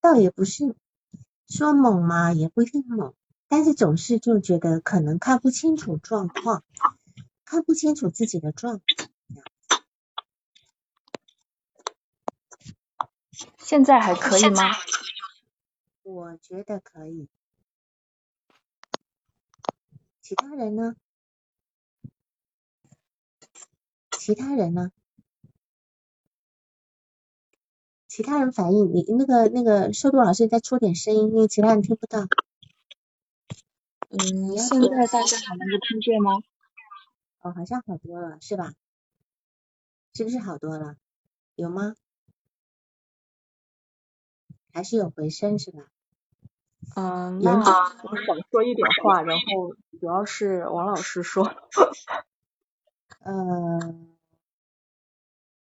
倒也不是说猛嘛，也不一定猛，但是总是就觉得可能看不清楚状况，看不清楚自己的状况。现在还可以吗？我觉得可以。其他人呢？其他人呢？其他人反应，你那个那个瘦度老师再出点声音，因为其他人听不到。嗯，现在大家还能够听见吗？哦，好像好多了，是吧？是不是好多了？有吗？还是有回声是吧？嗯，那我少说一点话，然后主要是王老师说。嗯，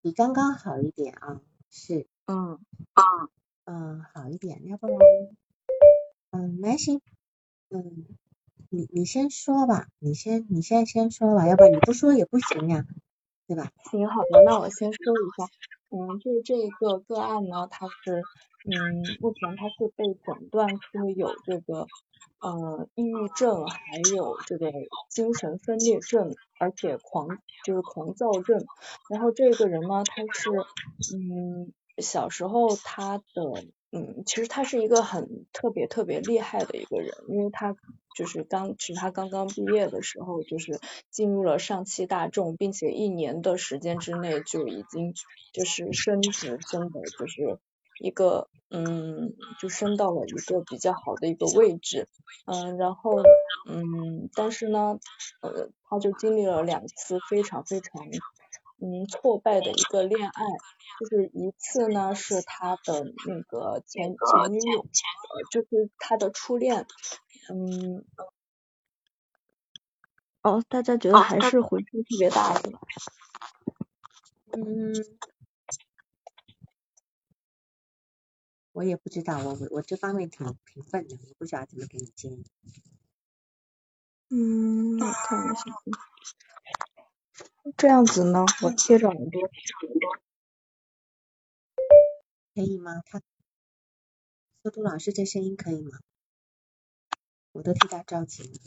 比刚刚好一点啊，是。嗯嗯嗯，好一点，要不然，嗯，没行，嗯，你你先说吧，你先你现在先说吧，要不然你不说也不行呀，对吧？行，好的，那我先说一下，嗯，就是这个个案呢，它是，嗯，目前它是被诊断出有这个。呃，抑郁症还有这个精神分裂症，而且狂就是狂躁症。然后这个人呢，他是嗯小时候他的嗯其实他是一个很特别特别厉害的一个人，因为他就是刚是他刚刚毕业的时候，就是进入了上汽大众，并且一年的时间之内就已经就是升职升的就是一个。嗯，就升到了一个比较好的一个位置，嗯，然后嗯，但是呢，呃，他就经历了两次非常非常嗯挫败的一个恋爱，就是一次呢是他的那个前前女友，就是他的初恋，嗯，哦，大家觉得还是回声特别大是吧？嗯。我也不知道，我我这方面挺挺笨的，我不晓得怎么给你建议。嗯，我看一下，这样子呢，我贴着耳朵，可以吗？他，速度老师这声音可以吗？我都替他着急了。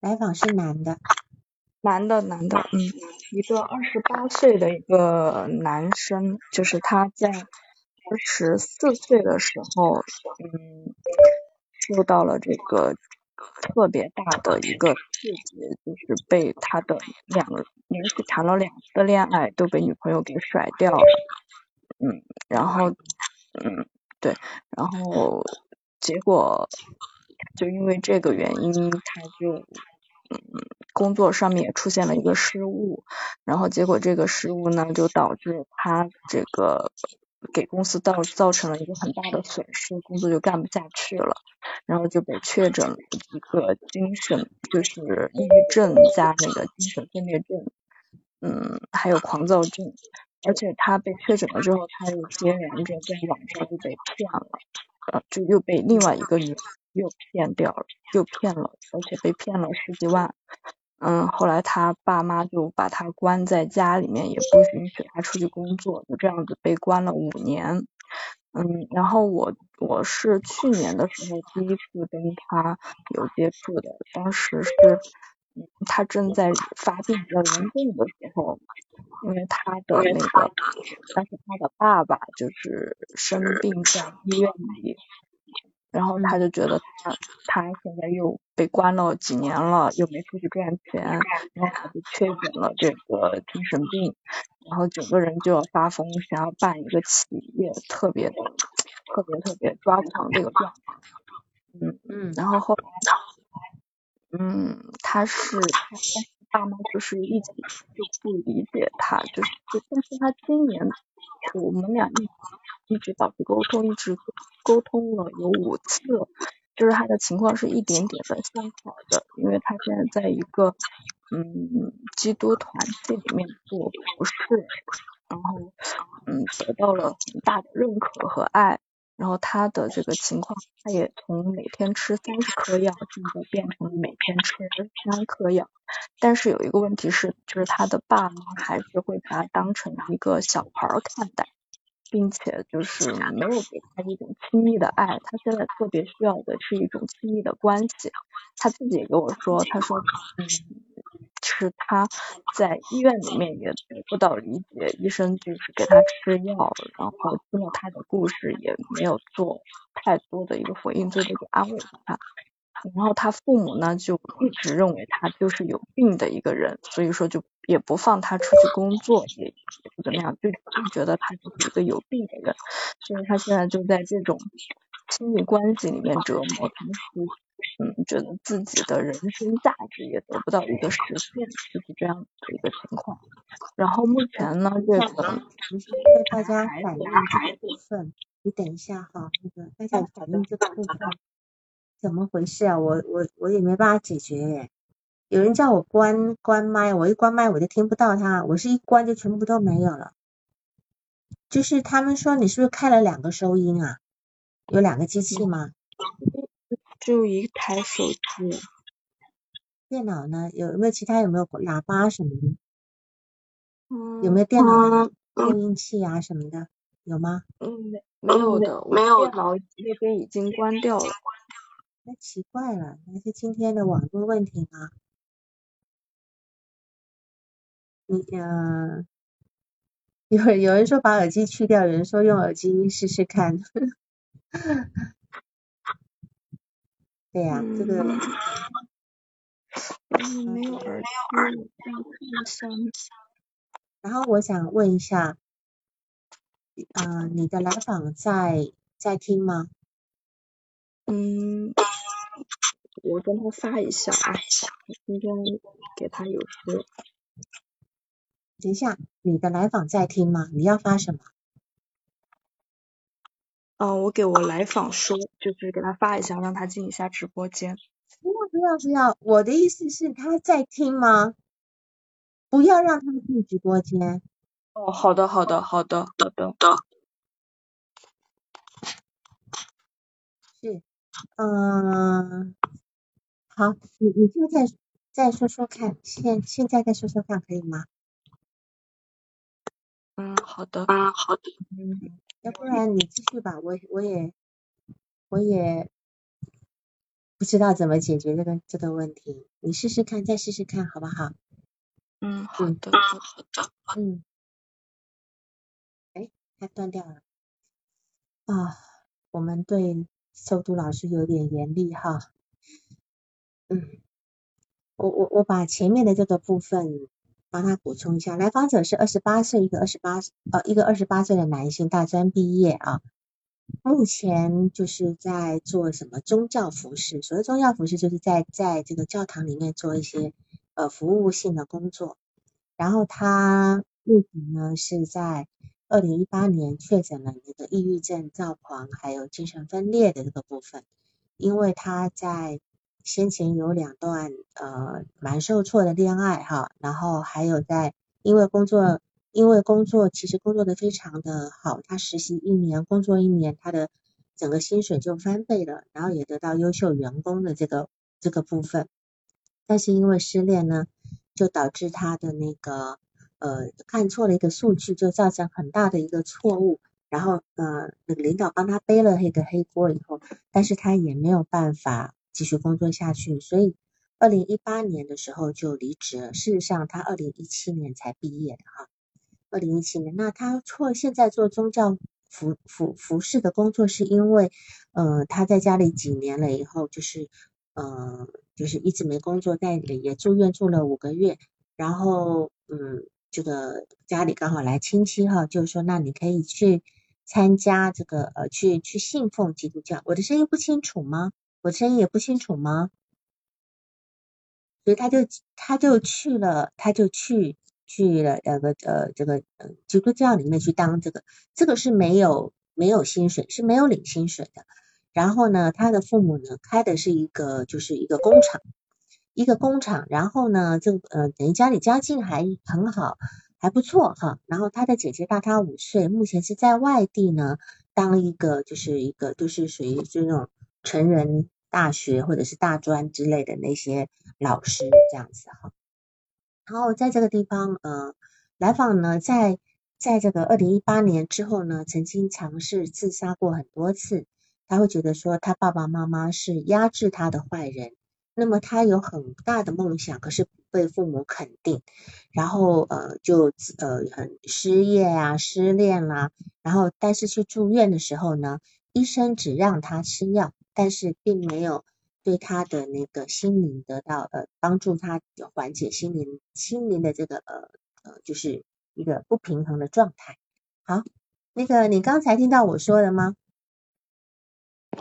来访是男的。男的，男的，嗯，一个二十八岁的一个男生，就是他在二十四岁的时候，嗯，受到了这个特别大的一个刺激，就是被他的两个连续谈了两次恋爱都被女朋友给甩掉了，嗯，然后，嗯，对，然后结果就因为这个原因，他就。嗯，工作上面也出现了一个失误，然后结果这个失误呢，就导致他这个给公司造造成了一个很大的损失，工作就干不下去了，然后就被确诊了一个精神，就是抑郁症加那个精神分裂症，嗯，还有狂躁症，而且他被确诊了之后，他又接连着在网上就被骗了，呃，就又被另外一个女。又骗掉了，又骗了，而且被骗了十几万。嗯，后来他爸妈就把他关在家里面，也不允许他出去工作，就这样子被关了五年。嗯，然后我我是去年的时候第一次跟他有接触的，当时是他正在发病比较严重的时候，因为他的那个，但是他的爸爸就是生病在医院里。然后他就觉得他他现在又被关了几年了，又没出去赚钱，然后他就确诊了这个精神病，然后整个人就要发疯，想要办一个企业，特别的特别特别抓狂这个状态。嗯嗯，然后后来，嗯，他是他爸妈就是一直就不理解他，就是就但是他今年我们俩一。一直保持沟通，一直沟通了有五次，就是他的情况是一点点的向好的，因为他现在在一个嗯基督团体里面做服饰，然后嗯得到了很大的认可和爱，然后他的这个情况，他也从每天吃三十颗药，现在变成了每天吃三颗药。但是有一个问题是，就是他的爸妈还是会把他当成一个小孩看待，并且就是没有给他一种亲密的爱。他现在特别需要的是一种亲密的关系。他自己也跟我说，他说，嗯。是他在医院里面也得不到理解，医生就是给他吃药，然后听了他的故事也没有做太多的一个回应，最多就安慰他。然后他父母呢就一直认为他就是有病的一个人，所以说就也不放他出去工作，也也不怎么样，就就觉得他就是一个有病的人，所以他现在就在这种亲密关系里面折磨，同时。嗯，觉得自己的人生价值也得不到一个实现，就是这样的一个情况。然后目前呢，这个你是对大家反映这个部分，你等一下哈，那个大家反映这个部分怎么回事啊？我我我也没办法解决。有人叫我关关麦，我一关麦我就听不到他，我是一关就全部都没有了。就是他们说你是不是开了两个收音啊？有两个机器吗？就一台手机，电脑呢？有没有其他？有没有喇叭什么的？嗯，有没有电脑录音器啊什么的？有吗？嗯，没没有的，没有电脑那边已经关掉了。那奇怪了，那是今天的网络问题吗？你嗯，有有人说把耳机去掉，有人说用耳机试试看。对呀，这个嗯没有耳机，然后我想问一下，啊，你的来访在在听吗？嗯，我跟他发一下啊，今天给他有事。等一下，你的来访在听吗？你要发什么？嗯，我给我来访说，就是给他发一下，让他进一下直播间。不要不要不要，我的意思是他在听吗？不要让他进直播间。哦，好的好的好的好的。是，嗯，好，你你就再再说说看，现现在再说说看，可以吗？嗯，好的。嗯，好的。嗯。要不然你继续吧，我我也我也不知道怎么解决这个这个问题，你试试看，再试试看，好不好？嗯，好的，好的，嗯。哎，它断掉了。啊，我们对收读老师有点严厉哈。嗯，我我我把前面的这个部分。帮他补充一下，来访者是二十八岁，一个二十八呃一个二十八岁的男性，大专毕业啊，目前就是在做什么宗教服饰，所谓宗教服饰就是在在这个教堂里面做一些呃服务性的工作。然后他目前呢是在二零一八年确诊了那个抑郁症、躁狂还有精神分裂的这个部分，因为他在。先前有两段呃蛮受挫的恋爱哈，然后还有在因为工作因为工作其实工作的非常的好，他实习一年工作一年，他的整个薪水就翻倍了，然后也得到优秀员工的这个这个部分，但是因为失恋呢，就导致他的那个呃看错了一个数据，就造成很大的一个错误，然后呃那个领导帮他背了那个黑锅以后，但是他也没有办法。继续工作下去，所以二零一八年的时候就离职了。事实上，他二零一七年才毕业的哈。二零一七年，那他错现在做宗教服服服饰的工作，是因为呃他在家里几年了以后，就是呃就是一直没工作，在也住院住了五个月，然后嗯这个家里刚好来亲戚哈，就是说那你可以去参加这个呃去去信奉基督教。我的声音不清楚吗？我声音也不清楚吗？所以他就他就去了，他就去去了那个呃这个呃基督教里面去当这个，这个是没有没有薪水，是没有领薪水的。然后呢，他的父母呢开的是一个就是一个工厂，一个工厂。然后呢，这呃等于家里家境还很好，还不错哈。然后他的姐姐大他五岁，目前是在外地呢。当一个就是一个就是属于这种成人大学或者是大专之类的那些老师这样子哈。然后在这个地方，呃，来访呢，在在这个二零一八年之后呢，曾经尝试自杀过很多次。他会觉得说，他爸爸妈妈是压制他的坏人。那么他有很大的梦想，可是被父母肯定，然后呃就呃很失业啊、失恋啦。然后但是去住院的时候呢，医生只让他吃药，但是并没有。对他的那个心灵得到呃帮助，他缓解心灵心灵的这个呃呃就是一个不平衡的状态。好，那个你刚才听到我说的吗？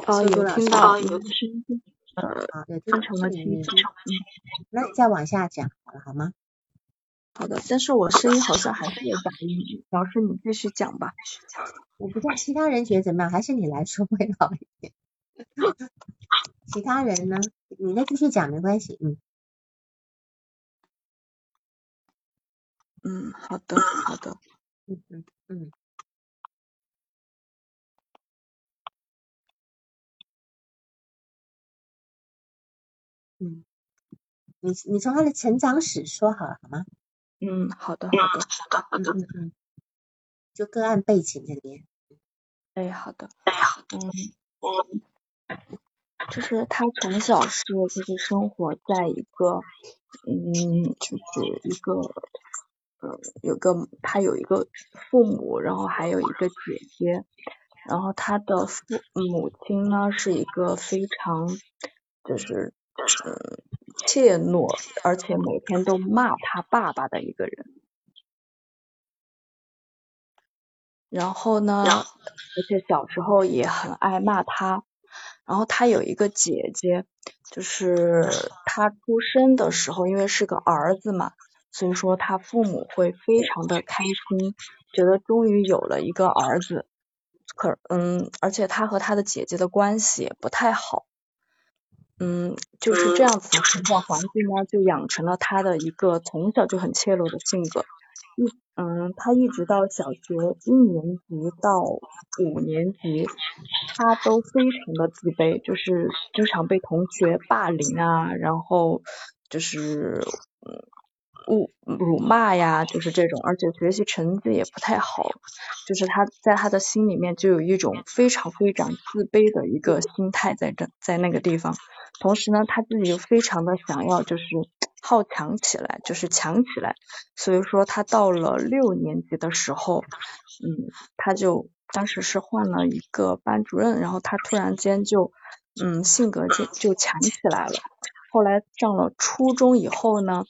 哦，有听到，有声音，好，有听成了清晰。那你再往下讲好了，好吗？好的，但是我声音好像还是有杂音，老师你继续讲吧。我不知道其他人觉得怎么样，还是你来说会好一点。其他人呢？你再继续讲没关系，嗯。嗯，好的，好的。嗯嗯嗯。嗯，你你从他的成长史说好了好吗？嗯，好的，好的，好的，好的，嗯嗯。就个案背景这边。哎，好的。哎，好的。嗯嗯。就是他从小是就是生活在一个嗯就是一个呃有个他有一个父母，然后还有一个姐姐，然后他的父母亲呢是一个非常就是嗯怯懦，而且每天都骂他爸爸的一个人，然后呢而且小时候也很爱骂他。然后他有一个姐姐，就是他出生的时候，因为是个儿子嘛，所以说他父母会非常的开心，觉得终于有了一个儿子。可嗯，而且他和他的姐姐的关系也不太好，嗯，就是这样子的成长环境呢，就养成了他的一个从小就很怯懦的性格。一嗯，他一直到小学一年级到五年级，他都非常的自卑，就是经常被同学霸凌啊，然后就是嗯侮辱骂呀，就是这种，而且学习成绩也不太好，就是他在他的心里面就有一种非常非常自卑的一个心态在这在那个地方，同时呢，他自己又非常的想要就是。好强起来，就是强起来。所以说，他到了六年级的时候，嗯，他就当时是换了一个班主任，然后他突然间就，嗯，性格就就强起来了。后来上了初中以后呢，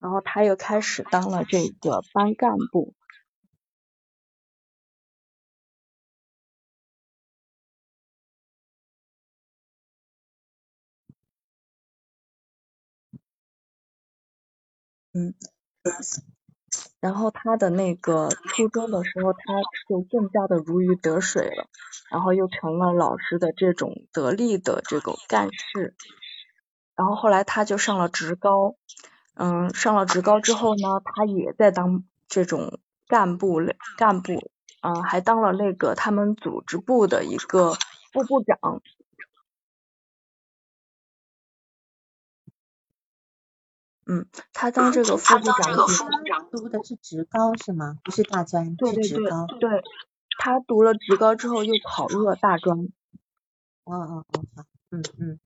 然后他又开始当了这个班干部。嗯，然后他的那个初中的时候，他就更加的如鱼得水了，然后又成了老师的这种得力的这个干事。然后后来他就上了职高，嗯，上了职高之后呢，他也在当这种干部类干部，嗯，还当了那个他们组织部的一个副部长。嗯，他当这个副部长，读的是职高是吗？不是大专，是职高。对，他读了职高之后又考入了大专。哦哦哦，好，嗯嗯，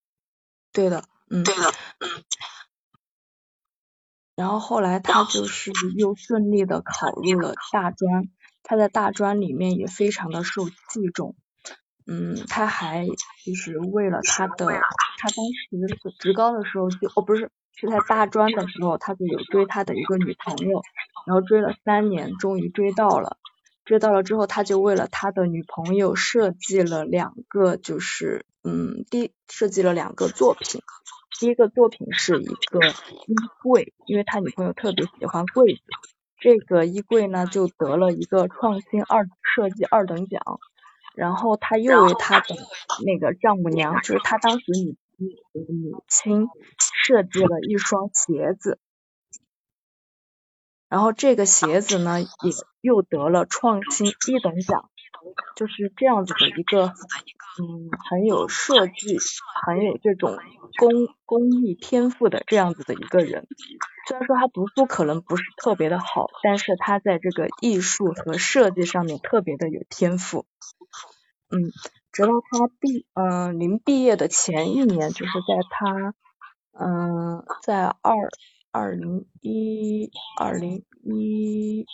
对的，嗯对的，嗯。然后后来他就是又顺利的考入了大专，他在大专里面也非常的受器重。嗯，他还就是为了他的，他当时职高的时候就哦不是。是在大专的时候，他就有追他的一个女朋友，然后追了三年，终于追到了。追到了之后，他就为了他的女朋友设计了两个，就是嗯，第设计了两个作品。第一个作品是一个衣柜，因为他女朋友特别喜欢柜子，这个衣柜呢就得了一个创新二设计二等奖。然后他又为他的那个丈母娘，就是他当时。母亲设计了一双鞋子，然后这个鞋子呢也又得了创新一等奖。就是这样子的一个，嗯，很有设计，很有这种工工艺天赋的这样子的一个人。虽然说他读书可能不是特别的好，但是他在这个艺术和设计上面特别的有天赋。嗯，直到他毕，嗯，临毕业的前一年，就是在他，嗯，在二二零一二零一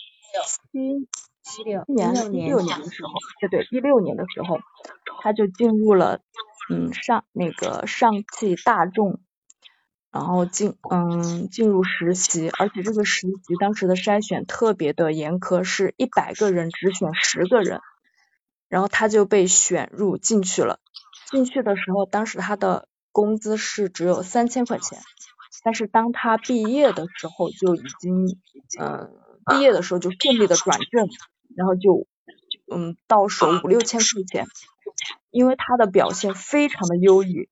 七。七六年一六年的时候，对对，一六年的时候，他就进入了嗯上那个上汽大众，然后进嗯进入实习，而且这个实习当时的筛选特别的严苛，是一百个人只选十个人，然后他就被选入进去了。进去的时候，当时他的工资是只有三千块钱，但是当他毕业的时候就已经嗯毕业的时候就顺利的转正。然后就嗯到手五六千块钱，因为他的表现非常的优异，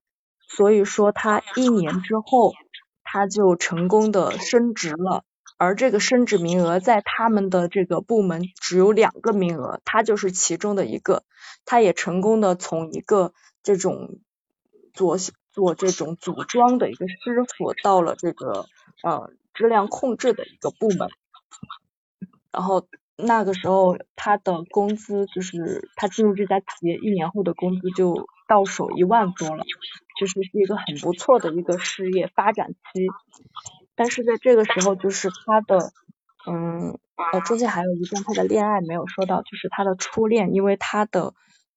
所以说他一年之后他就成功的升职了，而这个升职名额在他们的这个部门只有两个名额，他就是其中的一个，他也成功的从一个这种做做这种组装的一个师傅，到了这个呃质量控制的一个部门，然后。那个时候他的工资就是他进入这家企业一年后的工资就到手一万多了，其实是一个很不错的一个事业发展期。但是在这个时候，就是他的嗯呃中间还有一段他的恋爱没有说到，就是他的初恋，因为他的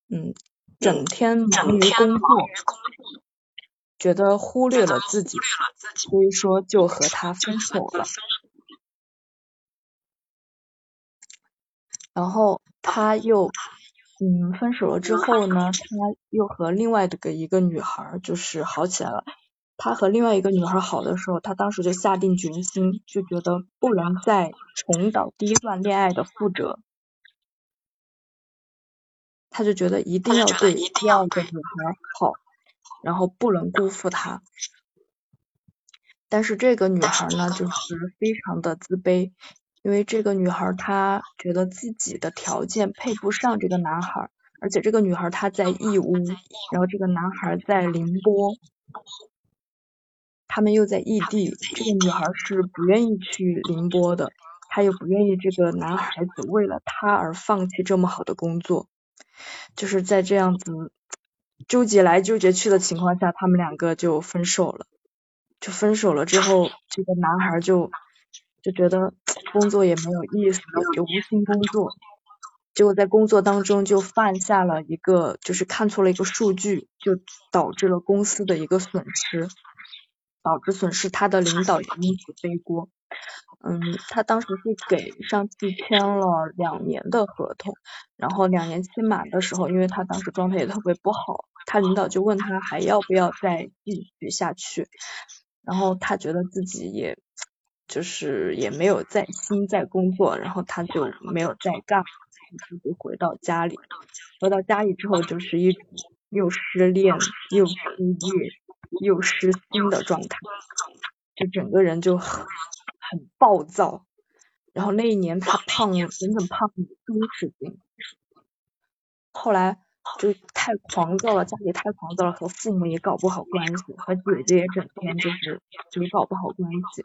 嗯整天忙于工作，觉得忽略了自己，所以说就和他分手了。然后他又嗯分手了之后呢，他又和另外的个一个女孩就是好起来了。他和另外一个女孩好的时候，他当时就下定决心，就觉得不能再重蹈第一段恋爱的覆辙。他就觉得一定要对第二个女孩好，然后不能辜负她。但是这个女孩呢，就是非常的自卑。因为这个女孩她觉得自己的条件配不上这个男孩，而且这个女孩她在义乌，然后这个男孩在宁波，他们又在异地，这个女孩是不愿意去宁波的，她又不愿意这个男孩子为了她而放弃这么好的工作，就是在这样子纠结来纠结去的情况下，他们两个就分手了，就分手了之后，这个男孩就。就觉得工作也没有意思，就无心工作。结果在工作当中就犯下了一个，就是看错了一个数据，就导致了公司的一个损失，导致损失，他的领 导也因此背锅。嗯，他当时是给上汽签了两年的合同，然后两年期满的时候，因为他当时状态也特别不好，他领导就问他还要不要再继续下去，然后他觉得自己也。就是也没有在心在工作，然后他就没有再干，自己回到家里，回到家里之后就是一又失恋又失业又失心的状态，就整个人就很很暴躁，然后那一年他胖整整胖了三十斤，后来就太狂躁了，家里太狂躁了，和父母也搞不好关系，和姐姐也整天就是就搞不好关系。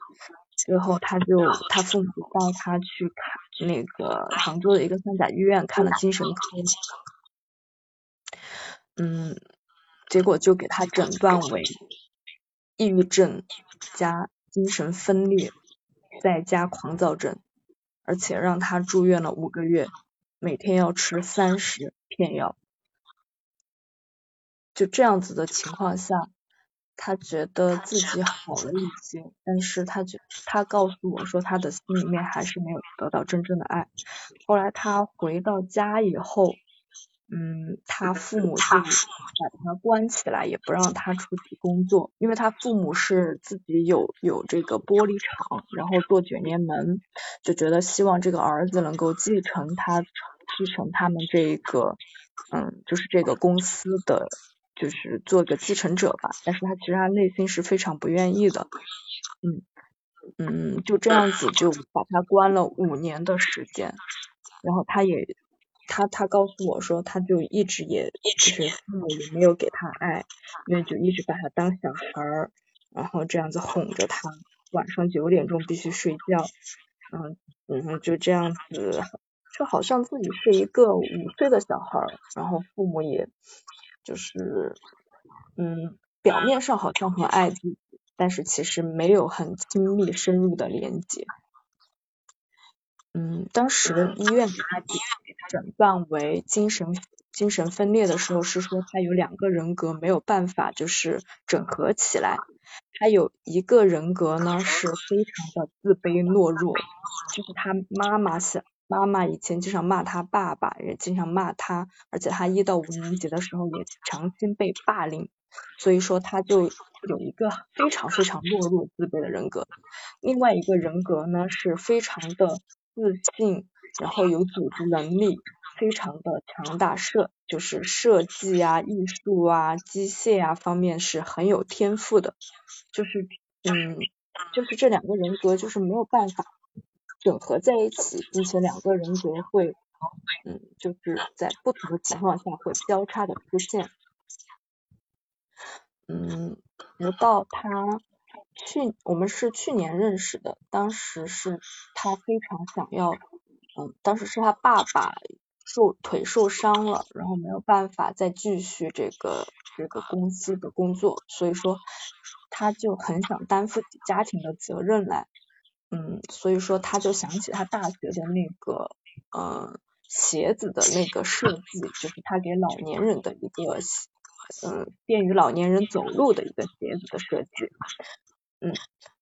最后，他就他父母带他去看那个杭州的一个三甲医院看了精神科，嗯，结果就给他诊断为抑郁症加精神分裂再加狂躁症，而且让他住院了五个月，每天要吃三十片药，就这样子的情况下。他觉得自己好了一些，但是他觉他告诉我说，他的心里面还是没有得到真正的爱。后来他回到家以后，嗯，他父母就把他关起来，也不让他出去工作，因为他父母是自己有有这个玻璃厂，然后做卷帘门，就觉得希望这个儿子能够继承他继承他们这个，嗯，就是这个公司的。就是做个继承者吧，但是他其实他内心是非常不愿意的，嗯嗯，就这样子就把他关了五年的时间，然后他也他他告诉我说，他就一直也就是父母也没有给他爱，因为就一直把他当小孩儿，然后这样子哄着他，晚上九点钟必须睡觉，嗯嗯就这样子，就好像自己是一个五岁的小孩儿，然后父母也就是嗯表面上好像很爱自己，但是其实没有很亲密深入的连接。嗯，当时医院给他诊断为精神精神分裂的时候，是说他有两个人格没有办法就是整合起来，他有一个人格呢是非常的自卑懦弱，就是他妈妈是妈妈以前经常骂他爸爸，也经常骂他，而且他一到五年级的时候也长期被霸凌，所以说他就有一个非常非常懦弱自卑的人格，另外一个人格呢是非常的。自信，然后有组织能力，非常的强大，设就是设计啊、艺术啊、机械啊方面是很有天赋的，就是嗯，就是这两个人格就是没有办法整合在一起，并且两个人格会嗯，就是在不同的情况下会交叉的出现，嗯，直到他。去我们是去年认识的，当时是他非常想要，嗯，当时是他爸爸受腿受伤了，然后没有办法再继续这个这个公司的工作，所以说他就很想担负起家庭的责任来，嗯，所以说他就想起他大学的那个，嗯，鞋子的那个设计，就是他给老年人的一个，嗯，便于老年人走路的一个鞋子的设计。嗯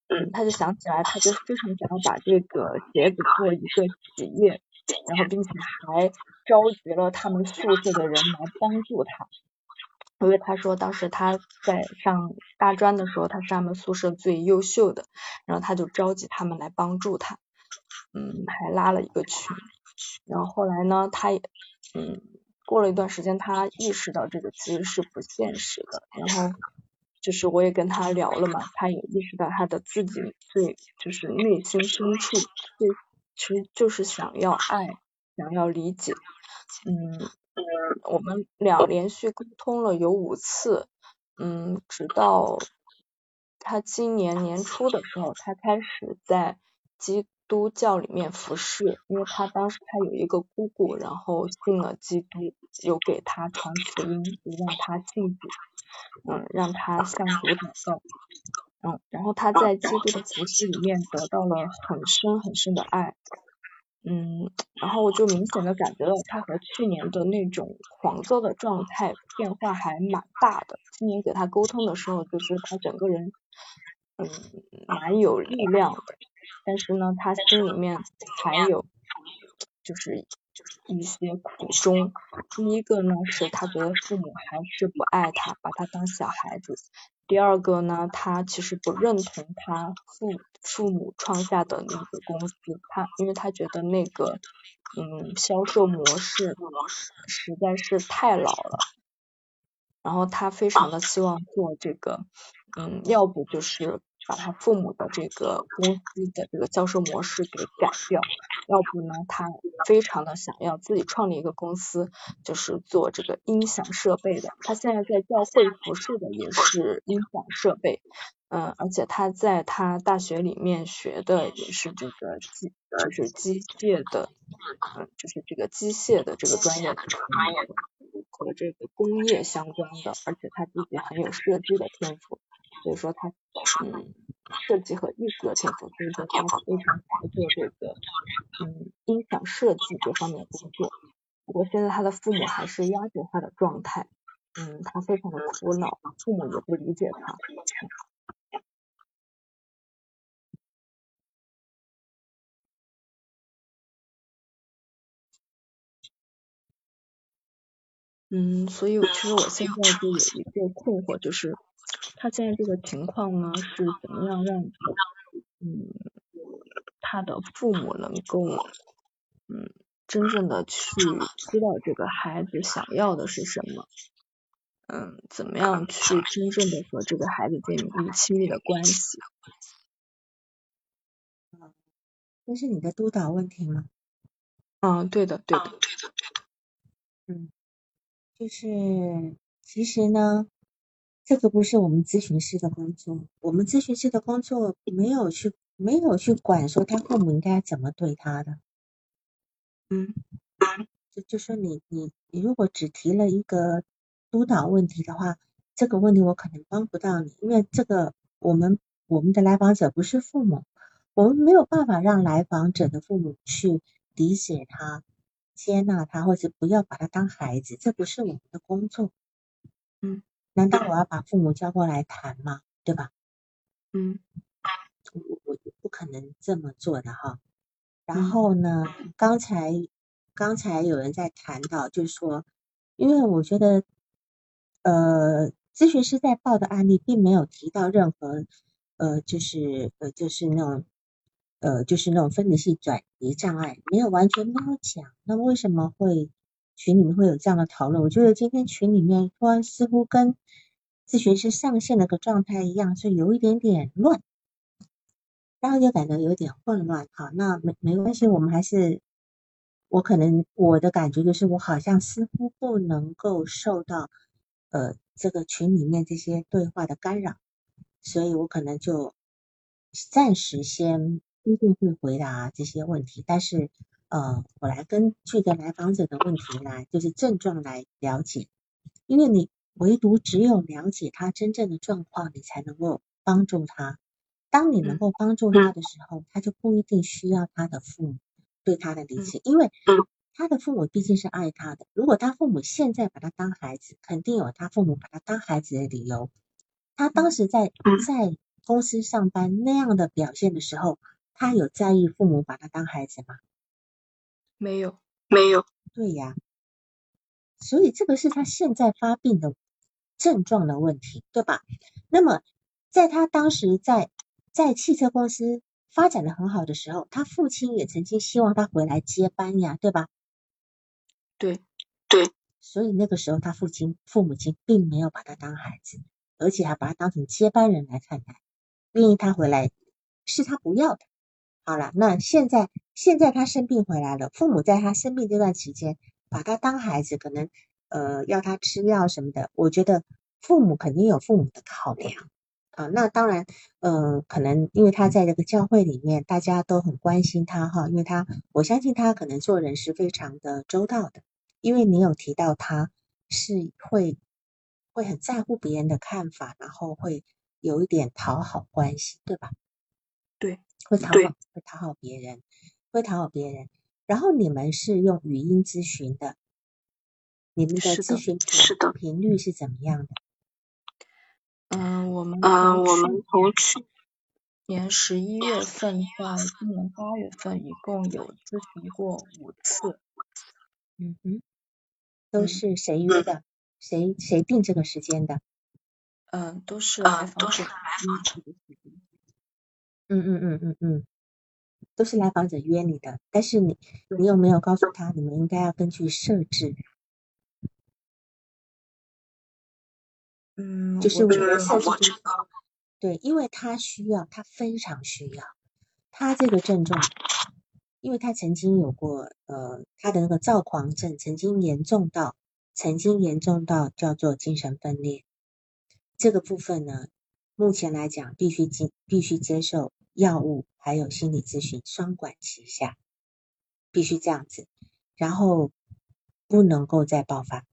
嗯，他就想起来，他就非常想要把这个鞋子做一个企业，然后并且还召集了他们宿舍的人来帮助他，因为他说当时他在上大专的时候，他是他们宿舍最优秀的，然后他就召集他们来帮助他，嗯，还拉了一个群，然后后来呢，他也嗯过了一段时间，他意识到这个其实是不现实的，然后。就是我也跟他聊了嘛，他也意识到他的自己最就是内心深处最其实就是想要爱，想要理解，嗯，我们俩连续沟通了有五次，嗯，直到他今年年初的时候，他开始在机督教里面服侍，因为他当时他有一个姑姑，然后信了基督，有给他传福音，让他信主。嗯，让他向主祷告，嗯，然后他在基督的服饰里面得到了很深很深的爱，嗯，然后我就明显的感觉到他和去年的那种狂躁的状态变化还蛮大的。今年给他沟通的时候，就是他整个人，嗯，蛮有力量的，但是呢，他心里面还有，就是。一些苦衷，第一个呢是他觉得父母还是不爱他，把他当小孩子；第二个呢，他其实不认同他父父母创下的那个公司，他因为他觉得那个嗯销售模式实在是太老了，然后他非常的希望做这个，嗯，要不就是。把他父母的这个公司的这个销售模式给改掉，要不呢，他非常的想要自己创立一个公司，就是做这个音响设备的。他现在在教会服侍的也是音响设备，嗯，而且他在他大学里面学的也是这个机，就是机械的，嗯，就是这个机械的这个专业的，和这个工业相关的，而且他自己很有设计的天赋。所以说他嗯设计和艺术的天赋，所以说他非常想做这个嗯音响设计这方面的工作。不过现在他的父母还是压着他的状态，嗯，他非常的苦恼，父母也不理解他。嗯，所以其实我现在就 有一个困惑，就是。他现在这个情况呢，是怎么样让嗯他的父母能够嗯真正的去知道这个孩子想要的是什么？嗯，怎么样去真正的和这个孩子建立亲密的关系？那是你的督导问题吗？嗯，对的，对的。嗯，就是其实呢，这个不是我们咨询师的工作，我们咨询师的工作没有去没有去管说他父母应该怎么对他的。嗯，就就说你你你如果只提了一个督导问题的话，这个问题我可能帮不到你，因为这个我们我们的来访者不是父母，我们没有办法让来访者的父母去理解他。接纳他，或者不要把他当孩子，这不是我们的工作。嗯，难道我要把父母叫过来谈吗？对吧？嗯，我我不可能这么做的哈。然后呢，刚才刚才有人在谈到，就是说，因为我觉得，呃，咨询师在报的案例并没有提到任何，呃，就是呃，就是那种。呃，就是那种分离性转移障碍，没有完全没有讲。那为什么会群里面会有这样的讨论？我觉得今天群里面突然似乎跟咨询师上线那个状态一样，是有一点点乱，然后就感觉有点混乱。好，那没没关系，我们还是我可能我的感觉就是我好像似乎不能够受到呃这个群里面这些对话的干扰，所以我可能就暂时先。不一定会回答这些问题，但是呃，我来根据个来访者的问题来，就是症状来了解，因为你唯独只有了解他真正的状况，你才能够帮助他。当你能够帮助他的时候，他就不一定需要他的父母对他的理解，因为他的父母毕竟是爱他的。如果他父母现在把他当孩子，肯定有他父母把他当孩子的理由。他当时在在公司上班那样的表现的时候。他有在意父母把他当孩子吗？没有，没有。对呀，所以这个是他现在发病的症状的问题，对吧？那么在他当时在在汽车公司发展的很好的时候，他父亲也曾经希望他回来接班呀，对吧？对对。所以那个时候他父亲父母亲并没有把他当孩子，而且还把他当成接班人来看待，愿意他回来是他不要的。好了，那现在现在他生病回来了，父母在他生病这段期间把他当孩子，可能呃要他吃药什么的。我觉得父母肯定有父母的考量啊。那当然，呃，可能因为他在这个教会里面，大家都很关心他哈，因为他我相信他可能做人是非常的周到的，因为你有提到他是会会很在乎别人的看法，然后会有一点讨好关系，对吧？对。会讨好，会讨好别人，会讨好别人。然后你们是用语音咨询的，你们的咨询频频率是怎么样的？嗯，我们嗯，我们从去年十一月份到今年八月份，一共有咨询过五次。嗯哼，都是谁约的？谁谁定这个时间的？嗯，都是来访者。嗯嗯嗯嗯嗯嗯，都是来访者约你的，但是你你有没有告诉他，你们应该要根据设置？嗯，就是我们设置对，因为他需要，他非常需要，他这个症状，因为他曾经有过呃，他的那个躁狂症曾经严重到，曾经严重到叫做精神分裂，这个部分呢。目前来讲，必须接必须接受药物，还有心理咨询双管齐下，必须这样子，然后不能够再爆发。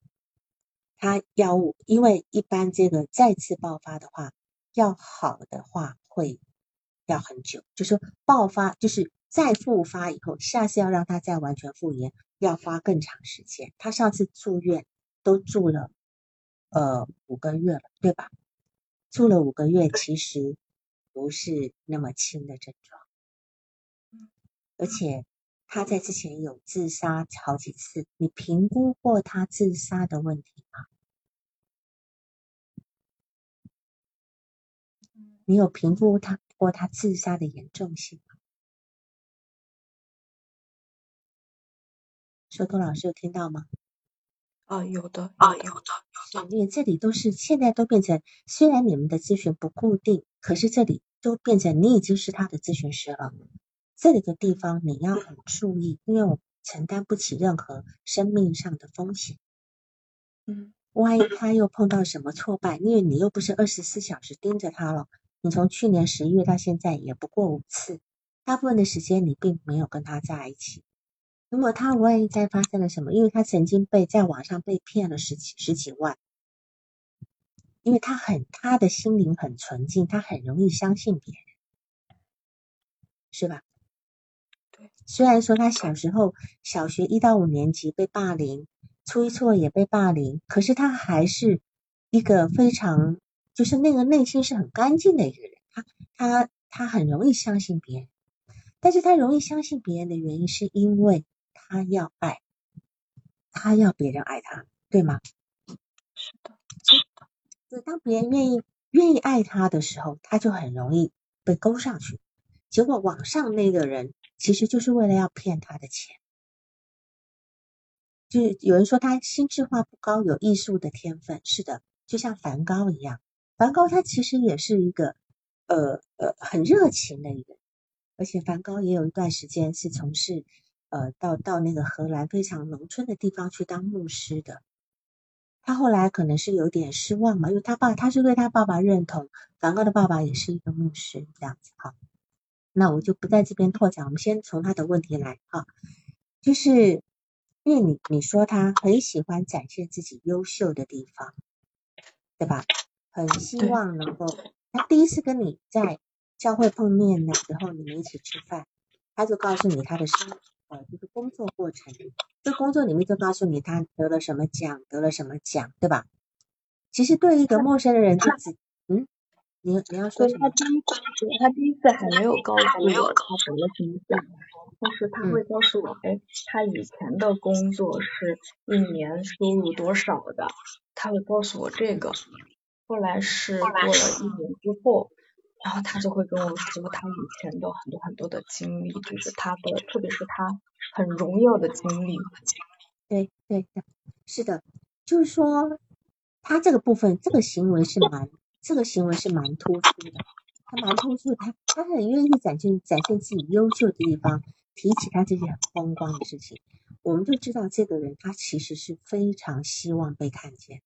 他药物，因为一般这个再次爆发的话，要好的话会要很久，就是爆发就是再复发以后，下次要让他再完全复原，要花更长时间。他上次住院都住了呃五个月了，对吧？住了五个月，其实不是那么轻的症状，而且他在之前有自杀好几次，你评估过他自杀的问题吗？你有评估他过他自杀的严重性吗？收托老师有听到吗？啊，有的，啊，有的。因为这里都是现在都变成，虽然你们的咨询不固定，可是这里都变成你已经是他的咨询师了。这里的地方你要很注意，因为我承担不起任何生命上的风险。嗯，万一他又碰到什么挫败，因为你又不是二十四小时盯着他了，你从去年十一月到现在也不过五次，大部分的时间你并没有跟他在一起。如果他万一再发生了什么，因为他曾经被在网上被骗了十几十几万，因为他很他的心灵很纯净，他很容易相信别人，是吧？对。虽然说他小时候小学一到五年级被霸凌，初一初二也被霸凌，可是他还是一个非常就是那个内心是很干净的一个人，他他他很容易相信别人，但是他容易相信别人的原因是因为。他要爱，他要别人爱他，对吗？是的，是的。当别人愿意愿意爱他的时候，他就很容易被勾上去。结果网上那个人其实就是为了要骗他的钱。就是有人说他心智化不高，有艺术的天分，是的，就像梵高一样。梵高他其实也是一个呃呃很热情的一个人，而且梵高也有一段时间是从事。呃，到到那个荷兰非常农村的地方去当牧师的，他后来可能是有点失望嘛，因为他爸他是对他爸爸认同，梵高的爸爸也是一个牧师这样子哈。那我就不在这边拓展，我们先从他的问题来哈，就是因为你你说他很喜欢展现自己优秀的地方，对吧？很希望能够，他第一次跟你在教会碰面的时候，你们一起吃饭，他就告诉你他的生。呃，就是工作过程，这工作里面就告诉你他得了什么奖，得了什么奖，对吧？其实对一个陌生的人，就只嗯，你你要说什么？他第一次，他第一次还没有告诉我他得了什么奖，但是他会告诉我，哎，他以前的工作是一年收入多少的，他会告诉我这个。后来是过了一年之后。然后他就会跟我说他以前的很多很多的经历，就是他的，特别是他很荣耀的经历。对对的，是的，就是说他这个部分，这个行为是蛮，这个行为是蛮突出的，他蛮突出，他他很愿意展现展现自己优秀的地方，提起他这些很风光的事情，我们就知道这个人他其实是非常希望被看见，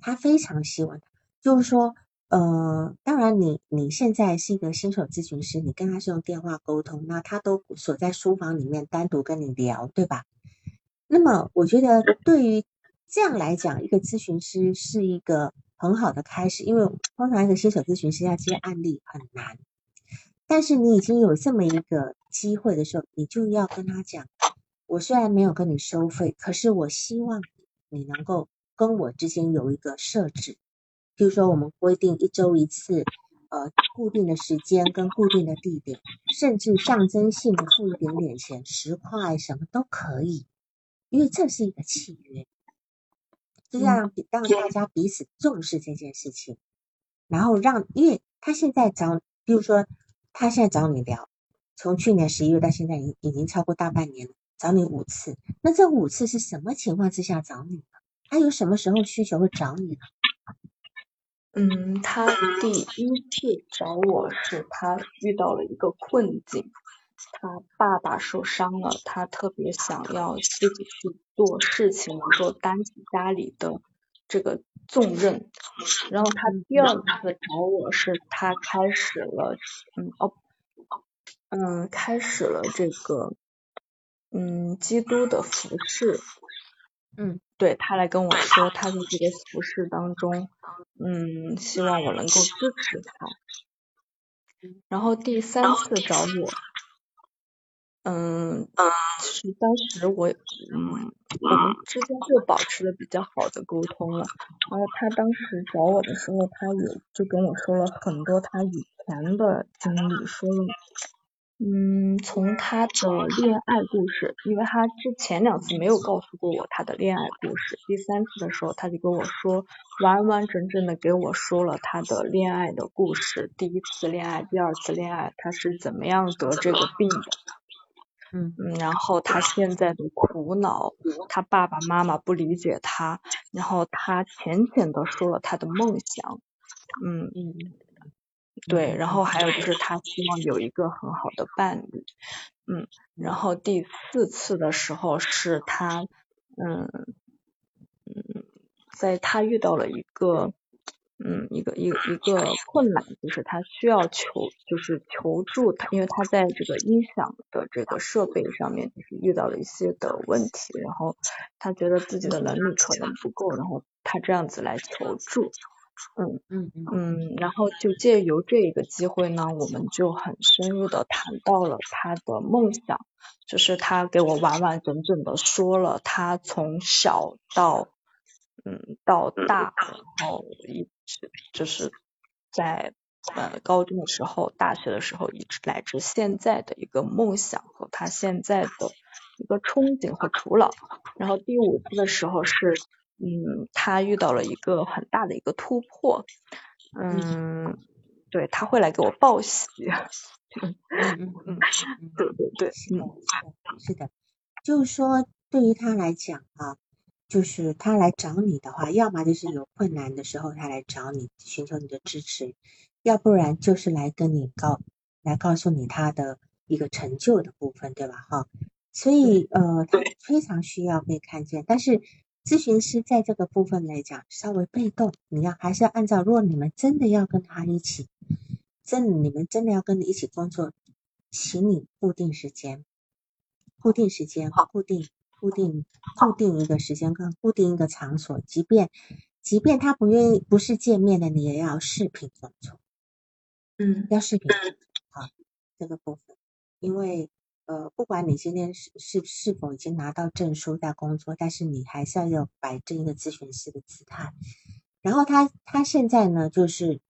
他非常希望，就是说。呃，当然，你你现在是一个新手咨询师，你跟他是用电话沟通，那他都锁在书房里面单独跟你聊，对吧？那么，我觉得对于这样来讲，一个咨询师是一个很好的开始，因为通常一个新手咨询师要接案例很难，但是你已经有这么一个机会的时候，你就要跟他讲，我虽然没有跟你收费，可是我希望你能够跟我之间有一个设置。比如说，我们规定一周一次，呃，固定的时间跟固定的地点，甚至象征性的付一点点钱，十块什么都可以，因为这是一个契约，就让让大家彼此重视这件事情，然后让，因为他现在找，比如说他现在找你聊，从去年十一月到现在已已经超过大半年了，找你五次，那这五次是什么情况之下找你呢？他有什么时候需求会找你呢？嗯，他第一次找我是他遇到了一个困境，他爸爸受伤了，他特别想要自己去做事情，能够担起家里的这个重任。然后他第二次找我是他开始了，嗯哦，嗯，开始了这个，嗯，基督的服饰。嗯，对他来跟我说，他在这个服饰当中，嗯，希望我能够支持他。然后第三次找我，嗯，是当时我，嗯，我们之间就保持了比较好的沟通了。然后他当时找我的时候，他也就跟我说了很多他以前的经历，说了。嗯，从他的恋爱故事，因为他之前两次没有告诉过我他的恋爱故事，第三次的时候他就跟我说，完完整整的给我说了他的恋爱的故事，第一次恋爱，第二次恋爱，他是怎么样得这个病的，嗯嗯，然后他现在的苦恼，他爸爸妈妈不理解他，然后他浅浅的说了他的梦想，嗯嗯。对，然后还有就是他希望有一个很好的伴侣，嗯，然后第四次的时候是他，嗯嗯，在他遇到了一个。嗯，一个一个一个困难就是他需要求就是求助他，因为他在这个音响的这个设备上面就是遇到了一些的问题，然后他觉得自己的能力可能不够，然后他这样子来求助。嗯嗯嗯，然后就借由这个机会呢，我们就很深入的谈到了他的梦想，就是他给我完完整整的说了他从小到。嗯，到大，然后一直就是在呃高中的时候、大学的时候，一直乃至现在的一个梦想和他现在的一个憧憬和徒劳。然后第五次的时候是，嗯，他遇到了一个很大的一个突破，嗯，对他会来给我报喜，嗯嗯嗯，对对 对，是的，是的，就是说对于他来讲啊。就是他来找你的话，要么就是有困难的时候他来找你寻求你的支持，要不然就是来跟你告来告诉你他的一个成就的部分，对吧？哈，所以呃，他非常需要被看见。但是咨询师在这个部分来讲稍微被动，你要还是要按照，如果你们真的要跟他一起，真你们真的要跟你一起工作，请你固定时间，固定时间，固定。固定固定一个时间跟固定一个场所，即便即便他不愿意不是见面的，你也要视频工作。嗯，要视频好，这个部分，因为呃，不管你今天是是是否已经拿到证书在工作，但是你还是要有摆正一个咨询师的姿态。然后他他现在呢，就是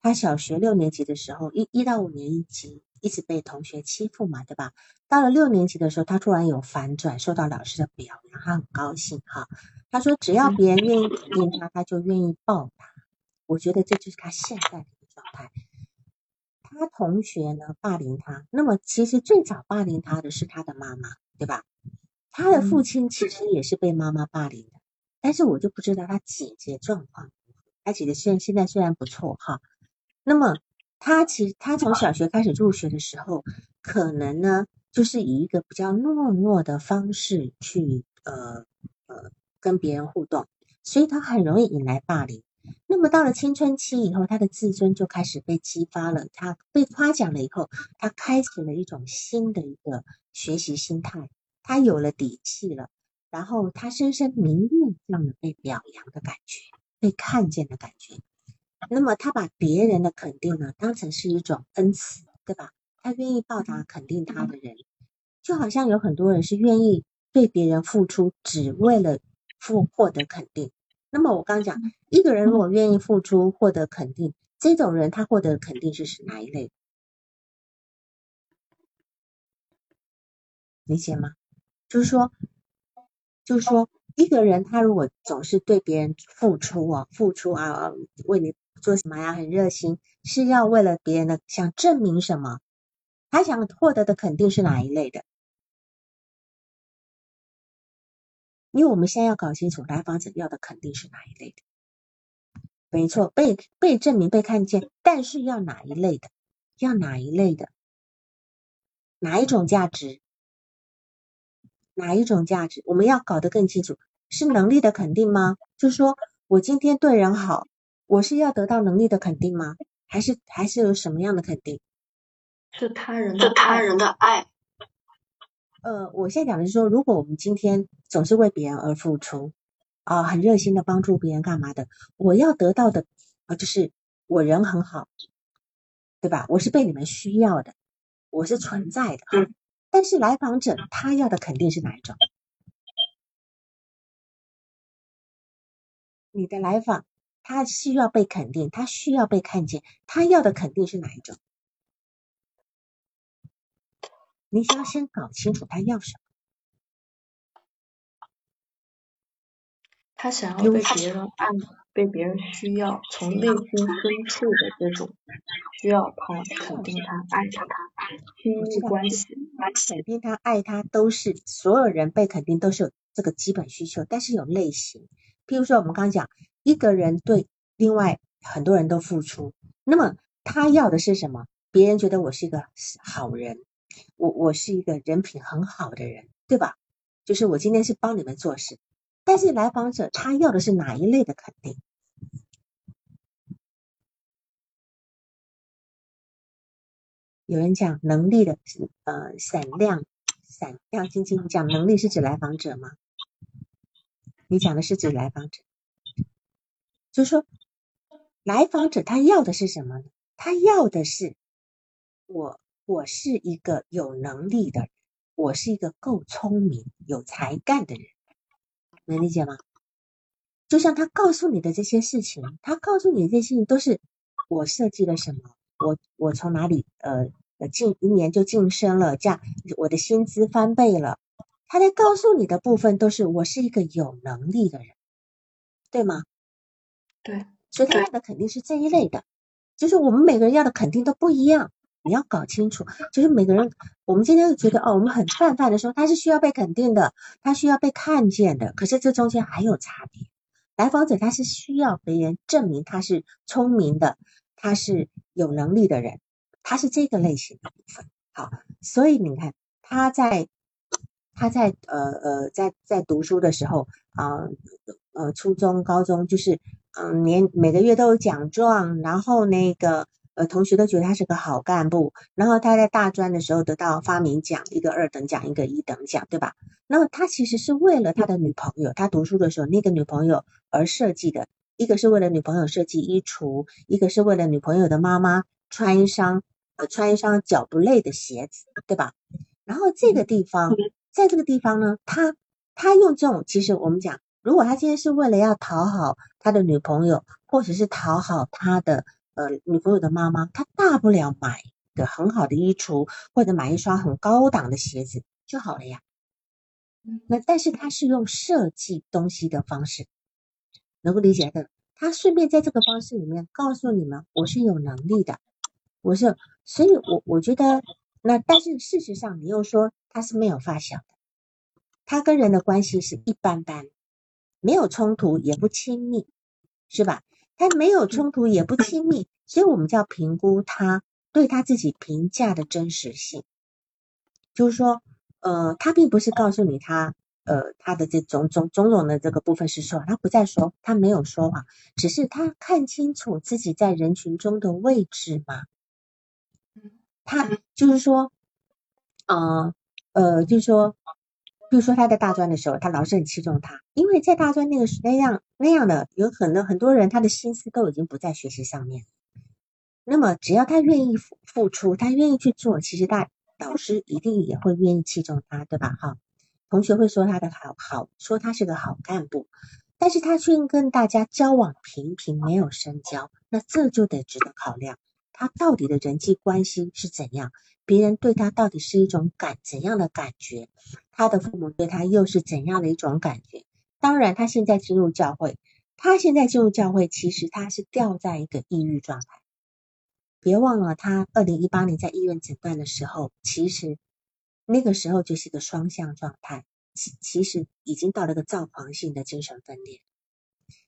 他小学六年级的时候，一一到五年级。一直被同学欺负嘛，对吧？到了六年级的时候，他突然有反转，受到老师的表扬，他很高兴哈。他说，只要别人愿意肯定他，他就愿意报答。我觉得这就是他现在的一个状态。他同学呢霸凌他，那么其实最早霸凌他的是他的妈妈，对吧？他的父亲其实也是被妈妈霸凌的，但是我就不知道他姐姐状况。他姐姐现现在虽然不错哈，那么。他其实他从小学开始入学的时候，可能呢就是以一个比较懦弱的方式去呃呃跟别人互动，所以他很容易引来霸凌。那么到了青春期以后，他的自尊就开始被激发了，他被夸奖了以后，他开启了一种新的一个学习心态，他有了底气了，然后他深深迷恋这样的被表扬的感觉，被看见的感觉。那么他把别人的肯定呢当成是一种恩赐，对吧？他愿意报答肯定他的人，就好像有很多人是愿意对别人付出，只为了付获得肯定。那么我刚讲，一个人如果愿意付出获得肯定，这种人他获得肯定是哪一类？理解吗？就是说，就是说，一个人他如果总是对别人付出啊，付出啊，为你。做什么呀？很热心，是要为了别人的，想证明什么？他想获得的肯定是哪一类的？因为我们现在要搞清楚来访者要的肯定是哪一类的。没错，被被证明、被看见，但是要哪一类的？要哪一类的？哪一种价值？哪一种价值？我们要搞得更清楚，是能力的肯定吗？就是说我今天对人好。我是要得到能力的肯定吗？还是还是有什么样的肯定？是他人的他人的爱。呃，我现在讲的是说，如果我们今天总是为别人而付出，啊，很热心的帮助别人干嘛的，我要得到的啊，就是我人很好，对吧？我是被你们需要的，我是存在的。嗯。但是来访者他要的肯定是哪一种？你的来访。他需要被肯定，他需要被看见，他要的肯定是哪一种？你需要先搞清楚他要什么。他想要被别人爱，被别人需要，从内心深处的这种需要他肯定他爱他，亲密关系，肯定他爱他都是所有人被肯定都是有这个基本需求，但是有类型。譬如说我们刚刚讲。一个人对另外很多人都付出，那么他要的是什么？别人觉得我是一个好人，我我是一个人品很好的人，对吧？就是我今天是帮你们做事，但是来访者他要的是哪一类的肯定？有人讲能力的呃闪亮闪亮晶晶，讲能力是指来访者吗？你讲的是指来访者，就是说来访者他要的是什么呢？他要的是我我是一个有能力的人，我是一个够聪明有才干的人，能理解吗？就像他告诉你的这些事情，他告诉你的这些事情都是我设计了什么。我我从哪里呃呃进一年就晋升了，这样我的薪资翻倍了。他在告诉你的部分都是我是一个有能力的人，对吗？对，所以他要的肯定是这一类的，就是我们每个人要的肯定都不一样，你要搞清楚。就是每个人，我们今天就觉得哦，我们很泛泛的说他是需要被肯定的，他需要被看见的，可是这中间还有差别。来访者他是需要别人证明他是聪明的。他是有能力的人，他是这个类型的部分。好，所以你看他在他在呃呃在在读书的时候啊呃初中高中就是嗯年每个月都有奖状，然后那个呃同学都觉得他是个好干部，然后他在大专的时候得到发明奖，一个二等奖，一个一等奖，对吧？那么他其实是为了他的女朋友，他读书的时候那个女朋友而设计的。一个是为了女朋友设计衣橱，一个是为了女朋友的妈妈穿一双呃穿一双脚不累的鞋子，对吧？然后这个地方，在这个地方呢，他他用这种，其实我们讲，如果他今天是为了要讨好他的女朋友，或者是讨好他的呃女朋友的妈妈，她大不了买个很好的衣橱，或者买一双很高档的鞋子就好了呀。那但是他是用设计东西的方式。能够理解的，他顺便在这个方式里面告诉你们，我是有能力的，我是，所以我我觉得，那但是事实上你又说他是没有发小的，他跟人的关系是一般般，没有冲突也不亲密，是吧？他没有冲突也不亲密，所以我们就要评估他对他自己评价的真实性，就是说，呃，他并不是告诉你他。呃，他的这种种种种的这个部分是说，他不再说，他没有说谎，只是他看清楚自己在人群中的位置嘛。他就是说，呃呃，就是说，比如说他在大专的时候，他老师很器重他，因为在大专那个时那样那样的有很多很多人，他的心思都已经不在学习上面。那么只要他愿意付付出，他愿意去做，其实大导师一定也会愿意器重他，对吧？哈。同学会说他的好好，说他是个好干部，但是他却跟大家交往平平，没有深交，那这就得值得考量，他到底的人际关系是怎样？别人对他到底是一种感怎样的感觉？他的父母对他又是怎样的一种感觉？当然，他现在进入教会，他现在进入教会，其实他是掉在一个抑郁状态。别忘了，他二零一八年在医院诊断的时候，其实。那个时候就是一个双向状态，其其实已经到了个躁狂性的精神分裂，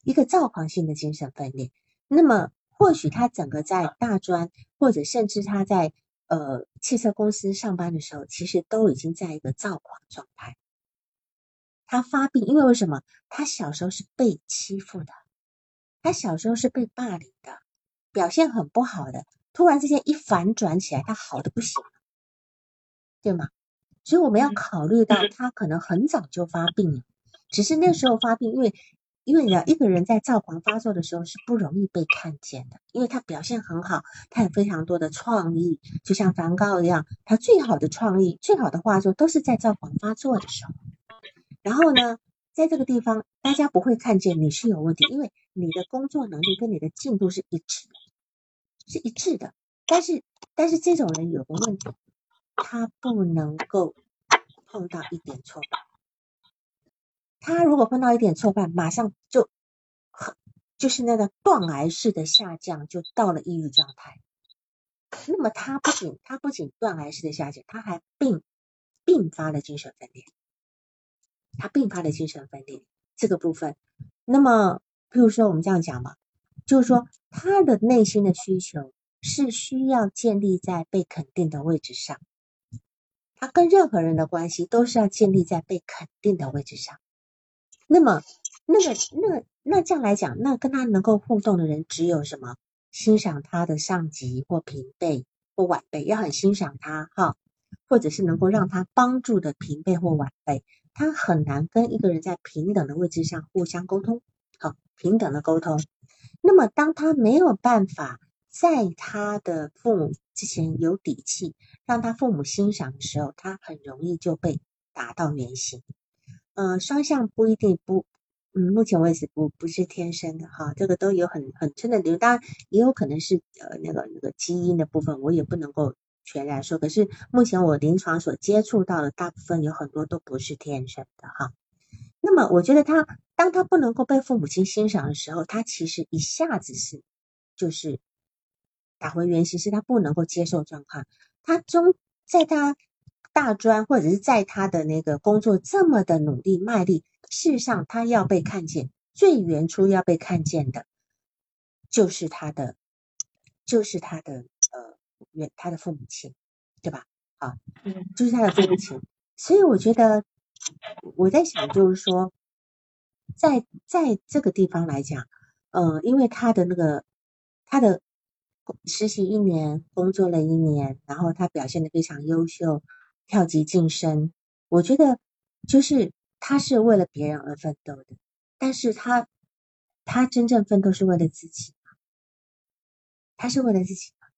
一个躁狂性的精神分裂。那么或许他整个在大专，或者甚至他在呃汽车公司上班的时候，其实都已经在一个躁狂状态。他发病，因为为什么？他小时候是被欺负的，他小时候是被霸凌的，表现很不好的，突然之间一反转起来，他好的不行了，对吗？所以我们要考虑到他可能很早就发病了，只是那时候发病，因为因为你要一个人在躁狂发作的时候是不容易被看见的，因为他表现很好，他有非常多的创意，就像梵高一样，他最好的创意、最好的画作都是在躁狂发作的时候。然后呢，在这个地方大家不会看见你是有问题，因为你的工作能力跟你的进度是一致的，是一致的。但是但是这种人有个问题。他不能够碰到一点挫败，他如果碰到一点挫败，马上就就是那个断崖式的下降，就到了抑郁状态。那么他不仅他不仅断崖式的下降，他还并并发了精神分裂，他并发了精神分裂这个部分。那么，比如说我们这样讲嘛，就是说他的内心的需求是需要建立在被肯定的位置上。他跟任何人的关系都是要建立在被肯定的位置上。那么，那个，那那这样来讲，那跟他能够互动的人只有什么？欣赏他的上级或平辈或晚辈，要很欣赏他哈，或者是能够让他帮助的平辈或晚辈，他很难跟一个人在平等的位置上互相沟通，好，平等的沟通。那么，当他没有办法在他的父母之前有底气，让他父母欣赏的时候，他很容易就被打到原形。呃，双向不一定不。嗯，目前为止不不是天生的哈，这个都有很很真的，当然也有可能是呃那个那个基因的部分，我也不能够全然说。可是目前我临床所接触到的大部分有很多都不是天生的哈。那么我觉得他当他不能够被父母亲欣赏的时候，他其实一下子是就是打回原形，是他不能够接受状况。他中在他大专或者是在他的那个工作这么的努力卖力。事实上，他要被看见，最原初要被看见的，就是他的，就是他的呃原他的父母亲，对吧？啊，就是他的父母亲。所以我觉得我在想，就是说，在在这个地方来讲，呃，因为他的那个他的实习一年，工作了一年，然后他表现的非常优秀，跳级晋升，我觉得就是。他是为了别人而奋斗的，但是他他真正奋斗是为了自己吗？他是为了自己吗？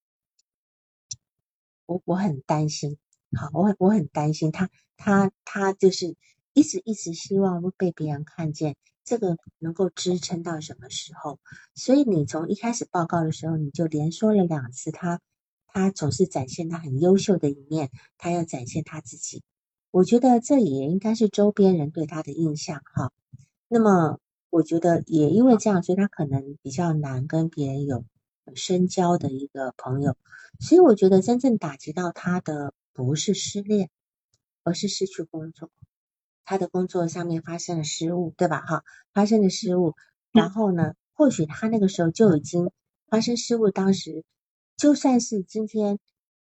我我很担心，好，我我很担心他他他就是一直一直希望被别人看见，这个能够支撑到什么时候？所以你从一开始报告的时候，你就连说了两次，他他总是展现他很优秀的一面，他要展现他自己。我觉得这也应该是周边人对他的印象哈。那么，我觉得也因为这样，所以他可能比较难跟别人有深交的一个朋友。所以，我觉得真正打击到他的不是失恋，而是失去工作。他的工作上面发生了失误，对吧？哈，发生了失误。然后呢，或许他那个时候就已经发生失误。当时，就算是今天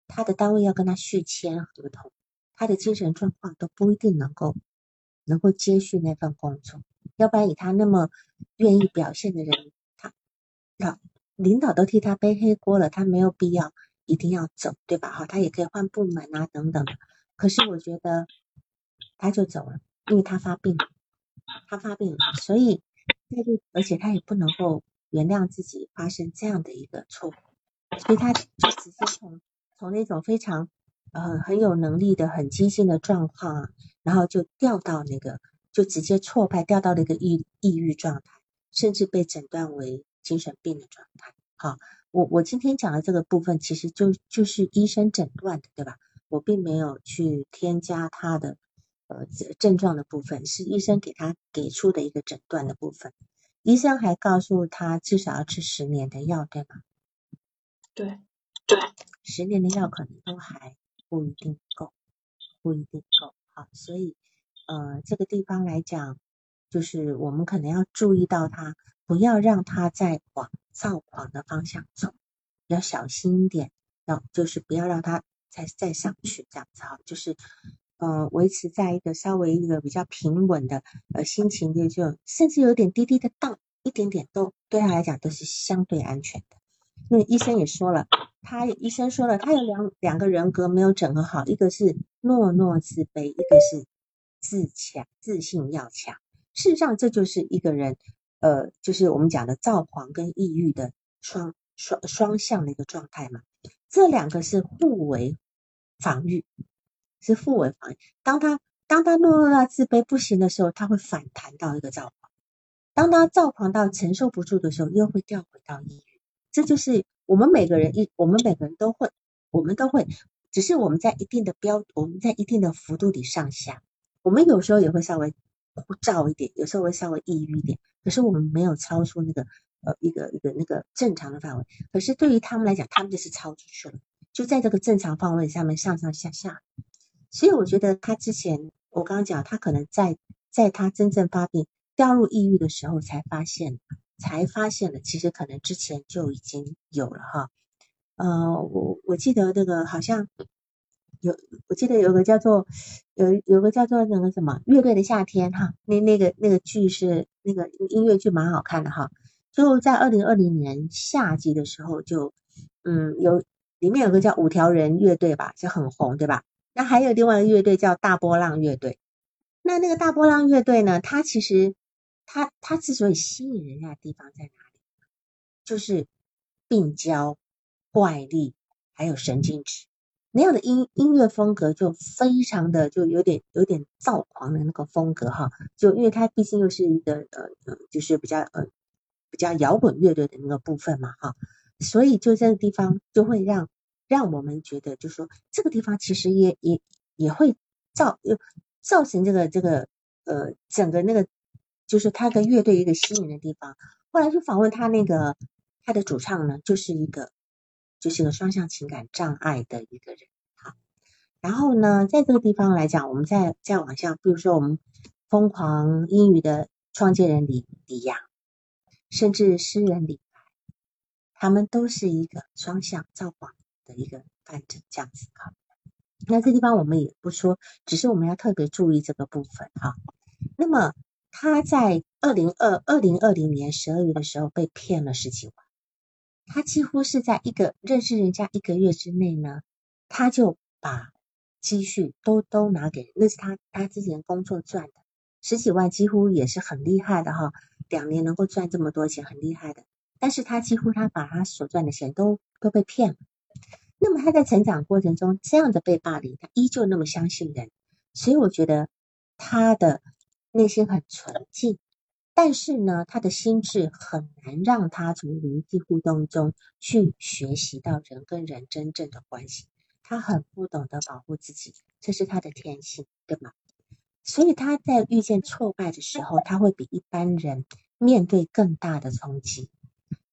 他的单位要跟他续签合同。他的精神状况都不一定能够能够接续那份工作，要不然以他那么愿意表现的人，他老领导都替他背黑锅了，他没有必要一定要走，对吧？哈，他也可以换部门啊，等等的。可是我觉得他就走了，因为他发病了，他发病了，所以那就而且他也不能够原谅自己发生这样的一个错误，所以他就直接从从那种非常。呃，很有能力的、很激进的状况啊，然后就掉到那个，就直接挫败，掉到那个抑抑郁状态，甚至被诊断为精神病的状态。好，我我今天讲的这个部分，其实就就是医生诊断的，对吧？我并没有去添加他的呃症状的部分，是医生给他给出的一个诊断的部分。医生还告诉他至少要吃十年的药，对吗？对对，十年的药可能都还。不一定够，不一定够。好，所以呃，这个地方来讲，就是我们可能要注意到他，不要让他再往躁狂的方向走，要小心一点，要就是不要让他再再上去这样子哈，就是呃，维持在一个稍微一个比较平稳的呃心情的就甚至有点低低的荡，一点点都对他来讲都是相对安全的。那医生也说了。他医生说了，他有两两个人格没有整合好，一个是懦懦自卑，一个是自强自信要强。事实上，这就是一个人，呃，就是我们讲的躁狂跟抑郁的双双双向的一个状态嘛。这两个是互为防御，是互为防御。当他当他懦弱到自卑不行的时候，他会反弹到一个躁狂；当他躁狂到承受不住的时候，又会掉回到抑郁。这就是。我们每个人一，我们每个人都会，我们都会，只是我们在一定的标，我们在一定的幅度里上下。我们有时候也会稍微枯燥一点，有时候会稍微抑郁一点，可是我们没有超出那个呃一个一个那个正常的范围。可是对于他们来讲，他们就是超出去了，就在这个正常范围下面上上下下。所以我觉得他之前我刚刚讲，他可能在在他真正发病掉入抑郁的时候才发现。才发现的，其实可能之前就已经有了哈。呃，我我记得那个好像有我记得有个叫做有有个叫做那个什么乐队的夏天哈，那那个那个剧是那个音乐剧蛮好看的哈，就在二零二零年夏季的时候就嗯有里面有个叫五条人乐队吧，就很红对吧？那还有另外一个乐队叫大波浪乐队，那那个大波浪乐队呢，它其实它它之所以吸引人家的地方在哪里？就是病娇、怪力，还有神经质那样的音音乐风格，就非常的就有点有点躁狂的那个风格哈。就因为它毕竟又是一个呃呃，就是比较呃比较摇滚乐队的那个部分嘛哈，所以就这个地方就会让让我们觉得，就说这个地方其实也也也会造造成这个这个呃整个那个就是他的乐队一个吸引的地方。后来就访问他那个。他的主唱呢，就是一个，就是个双向情感障碍的一个人，好，然后呢，在这个地方来讲，我们再再往下，比如说我们疯狂英语的创建人李李阳，甚至诗人李白，他们都是一个双向造广的一个范证，这样子哈。那这地方我们也不说，只是我们要特别注意这个部分哈。那么他在二零二二零二零年十二月的时候被骗了十几万。他几乎是在一个认识人家一个月之内呢，他就把积蓄都都拿给，那是他他之前工作赚的十几万，几乎也是很厉害的哈。两年能够赚这么多钱，很厉害的。但是他几乎他把他所赚的钱都都被骗了。那么他在成长过程中这样的被霸凌，他依旧那么相信人，所以我觉得他的内心很纯净。但是呢，他的心智很难让他从人际互动中去学习到人跟人真正的关系。他很不懂得保护自己，这是他的天性，对吗？所以他在遇见挫败的时候，他会比一般人面对更大的冲击，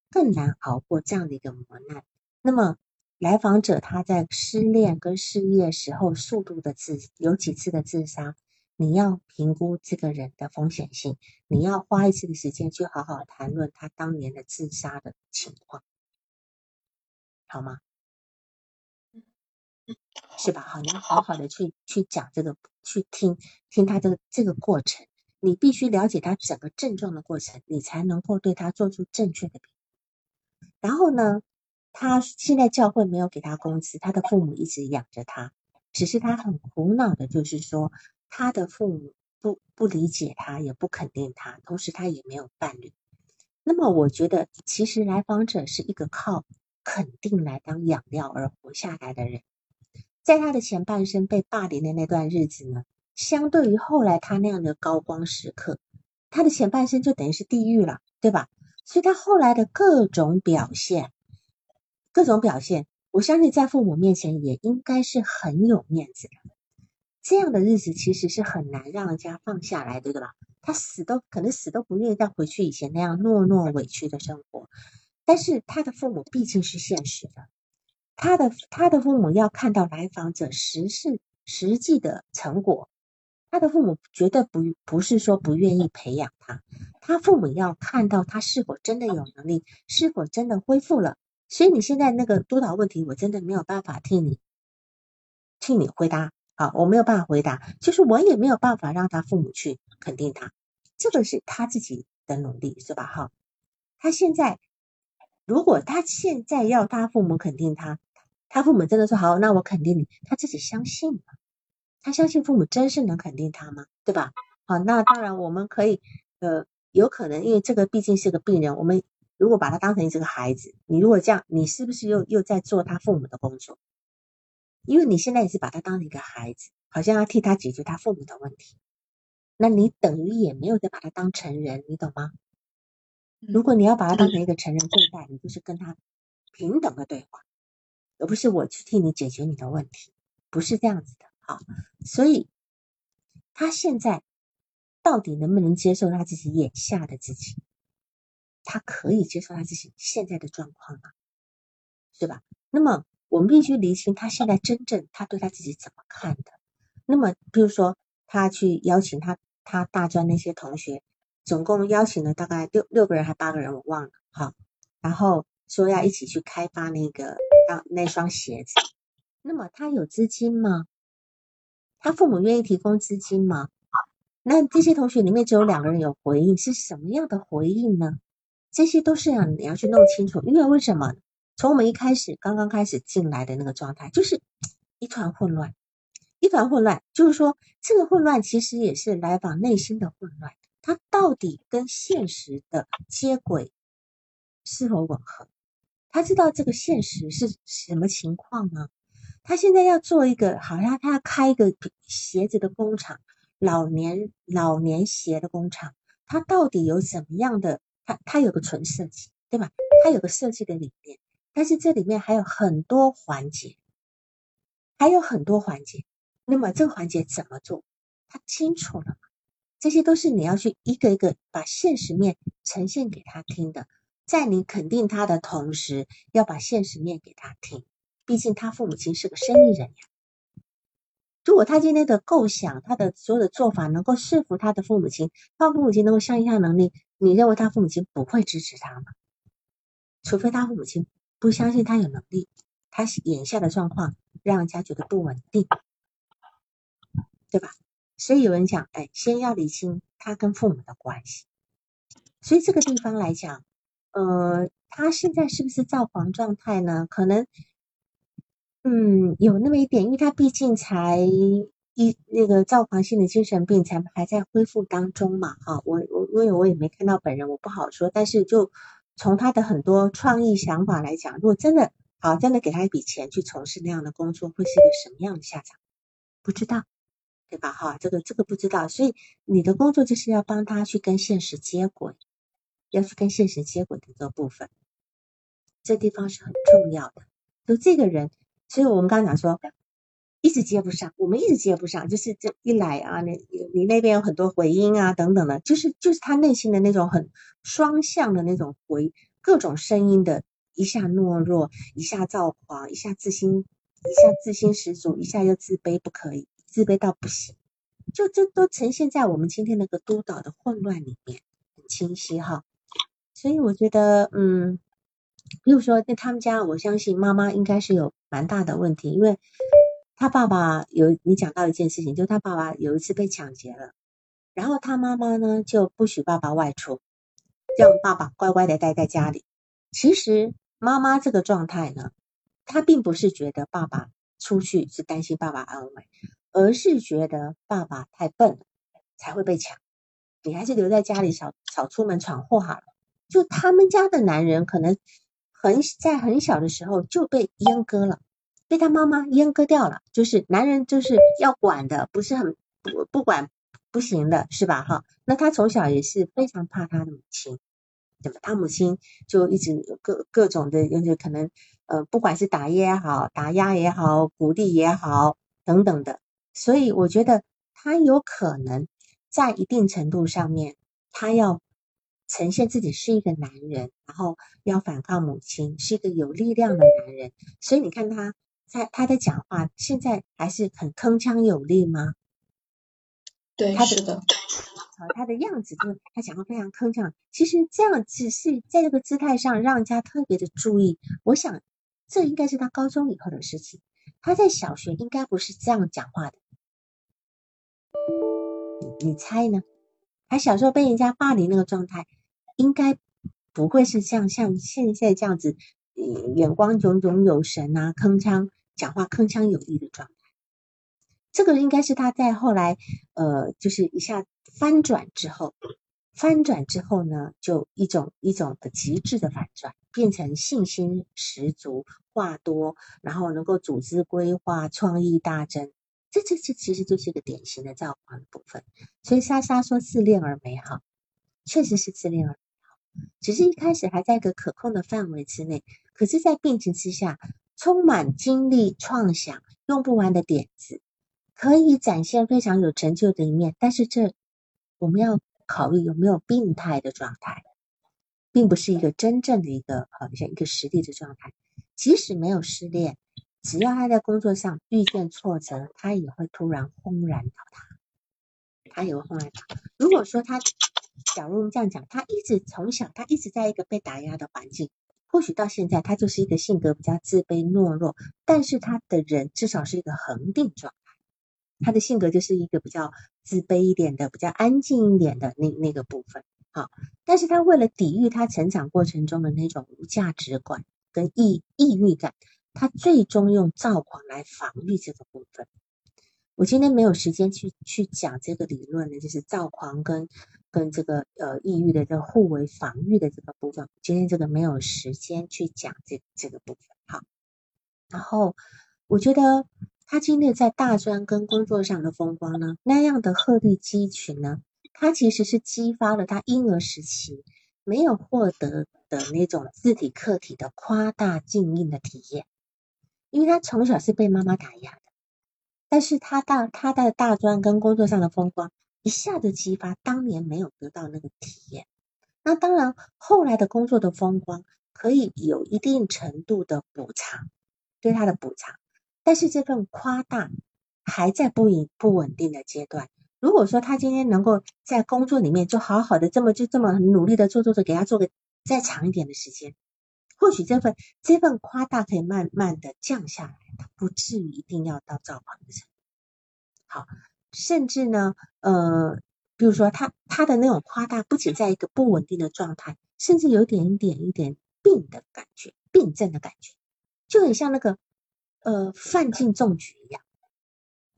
更难熬过这样的一个磨难。那么，来访者他在失恋跟失业时候，速度的自有几次的自杀。你要评估这个人的风险性，你要花一次的时间去好好谈论他当年的自杀的情况，好吗？是吧？好，你要好好的去去讲这个，去听听他这个这个过程，你必须了解他整个症状的过程，你才能够对他做出正确的评估。然后呢，他现在教会没有给他工资，他的父母一直养着他，只是他很苦恼的，就是说。他的父母不不理解他，也不肯定他，同时他也没有伴侣。那么，我觉得其实来访者是一个靠肯定来当养料而活下来的人。在他的前半生被霸凌的那段日子呢，相对于后来他那样的高光时刻，他的前半生就等于是地狱了，对吧？所以他后来的各种表现，各种表现，我相信在父母面前也应该是很有面子的。这样的日子其实是很难让人家放下来的，对吧？他死都可能死都不愿意再回去以前那样懦弱委屈的生活。但是他的父母毕竟是现实的，他的他的父母要看到来访者实是实际的成果，他的父母绝对不不是说不愿意培养他，他父母要看到他是否真的有能力，是否真的恢复了。所以你现在那个督导问题，我真的没有办法替你替你回答。好，我没有办法回答，就是我也没有办法让他父母去肯定他，这个是他自己的努力，是吧？哈，他现在如果他现在要他父母肯定他，他父母真的说好，那我肯定你，他自己相信吗？他相信父母真是能肯定他吗？对吧？好，那当然我们可以，呃，有可能因为这个毕竟是个病人，我们如果把他当成这个孩子，你如果这样，你是不是又又在做他父母的工作？因为你现在也是把他当成一个孩子，好像要替他解决他父母的问题，那你等于也没有再把他当成人，你懂吗？如果你要把他当成一个成人对待，你就是跟他平等的对话，而不是我去替你解决你的问题，不是这样子的。啊，所以他现在到底能不能接受他自己眼下的自己？他可以接受他自己现在的状况吗？对吧？那么。我们必须厘清他现在真正他对他自己怎么看的。那么，比如说他去邀请他他大专那些同学，总共邀请了大概六六个人还八个人，我忘了。好，然后说要一起去开发那个那那双鞋子。那么他有资金吗？他父母愿意提供资金吗？那这些同学里面只有两个人有回应，是什么样的回应呢？这些都是要你要去弄清楚，因为为什么？从我们一开始刚刚开始进来的那个状态，就是一团混乱，一团混乱，就是说这个混乱其实也是来访内心的混乱，它到底跟现实的接轨是否吻合？他知道这个现实是什么情况吗？他现在要做一个，好像他要开一个鞋子的工厂，老年老年鞋的工厂，他到底有怎么样的？他他有个纯设计，对吧？他有个设计的理念，但是这里面还有很多环节，还有很多环节。那么这个环节怎么做？他清楚了吗？这些都是你要去一个一个把现实面呈现给他听的，在你肯定他的同时，要把现实面给他听。毕竟他父母亲是个生意人呀。如果他今天的构想，他的所有的做法能够说服他的父母亲，他父母亲能够相信他能力，你认为他父母亲不会支持他吗？除非他父母亲不相信他有能力，他眼下的状况让人家觉得不稳定，对吧？所以有人讲，哎，先要理清他跟父母的关系。所以这个地方来讲，呃，他现在是不是躁狂状态呢？可能。嗯，有那么一点，因为他毕竟才一那个躁狂性的精神病，才还在恢复当中嘛，哈，我我因为我也没看到本人，我不好说。但是就从他的很多创意想法来讲，如果真的好，真的给他一笔钱去从事那样的工作，会是一个什么样的下场？不知道，对吧？哈，这个这个不知道。所以你的工作就是要帮他去跟现实接轨，要去跟现实接轨的这个部分，这地方是很重要的。就这个人。所以我们刚刚讲说，一直接不上，我们一直接不上，就是这一来啊，你你那边有很多回音啊，等等的，就是就是他内心的那种很双向的那种回，各种声音的，一下懦弱，一下躁狂，一下自信，一下自信十足，一下又自卑，不可以，自卑到不行，就这都呈现在我们今天那个督导的混乱里面，很清晰哈。所以我觉得，嗯。比如说，在他们家，我相信妈妈应该是有蛮大的问题，因为他爸爸有你讲到一件事情，就他爸爸有一次被抢劫了，然后他妈妈呢就不许爸爸外出，让爸爸乖乖的待在家里。其实妈妈这个状态呢，她并不是觉得爸爸出去是担心爸爸安危，而是觉得爸爸太笨了才会被抢，你还是留在家里少少出门闯祸好了。就他们家的男人可能。很在很小的时候就被阉割了，被他妈妈阉割掉了。就是男人就是要管的，不是很不不管不行的，是吧？哈，那他从小也是非常怕他的母亲，对吧？他母亲就一直各各种的，就是可能呃，不管是打也好，打压也好，鼓励也好等等的。所以我觉得他有可能在一定程度上面，他要。呈现自己是一个男人，然后要反抗母亲，是一个有力量的男人。所以你看他，他他的讲话现在还是很铿锵有力吗？对，是的。啊，他的样子就是他讲话非常铿锵。其实这样只是在这个姿态上让人家特别的注意。我想这应该是他高中以后的事情。他在小学应该不是这样讲话的。你猜呢？他小时候被人家霸凌那个状态。应该不会是像像现在这样子，眼光炯炯有神啊，铿锵讲话铿锵有力的状态。这个应该是他在后来呃，就是一下翻转之后，翻转之后呢，就一种一种的极致的反转，变成信心十足、话多，然后能够组织规划、创意大增。这这这其实就是一个典型的造化的部分。所以莎莎说自恋而美好，确实是自恋而美好。只是一开始还在一个可控的范围之内，可是，在病情之下，充满精力、创想、用不完的点子，可以展现非常有成就的一面。但是，这我们要考虑有没有病态的状态，并不是一个真正的一个好像一个实力的状态。即使没有失恋，只要他在工作上遇见挫折，他也会突然轰然倒塌。他也会轰然倒。如果说他。假如我们这样讲，他一直从小，他一直在一个被打压的环境，或许到现在他就是一个性格比较自卑懦弱，但是他的人至少是一个恒定状态。他的性格就是一个比较自卑一点的、比较安静一点的那那个部分。好，但是他为了抵御他成长过程中的那种无价值观跟抑抑郁感，他最终用躁狂来防御这个部分。我今天没有时间去去讲这个理论呢，就是躁狂跟跟这个呃抑郁的这个互为防御的这个部分。今天这个没有时间去讲这这个部分。哈，然后我觉得他今天在大专跟工作上的风光呢，那样的鹤立鸡群呢，他其实是激发了他婴儿时期没有获得的那种自体客体的夸大静音的体验，因为他从小是被妈妈打压的。但是他大他的大专跟工作上的风光一下子激发当年没有得到那个体验，那当然后来的工作的风光可以有一定程度的补偿，对他的补偿，但是这份夸大还在不稳不稳定的阶段。如果说他今天能够在工作里面就好好的这么就这么很努力的做做做，给他做个再长一点的时间。或许这份这份夸大可以慢慢的降下来，他不至于一定要到躁狂的程度。好，甚至呢，呃，比如说他他的那种夸大，不仅在一个不稳定的状态，甚至有点一点一点病的感觉，病症的感觉，就很像那个呃范进中举一样。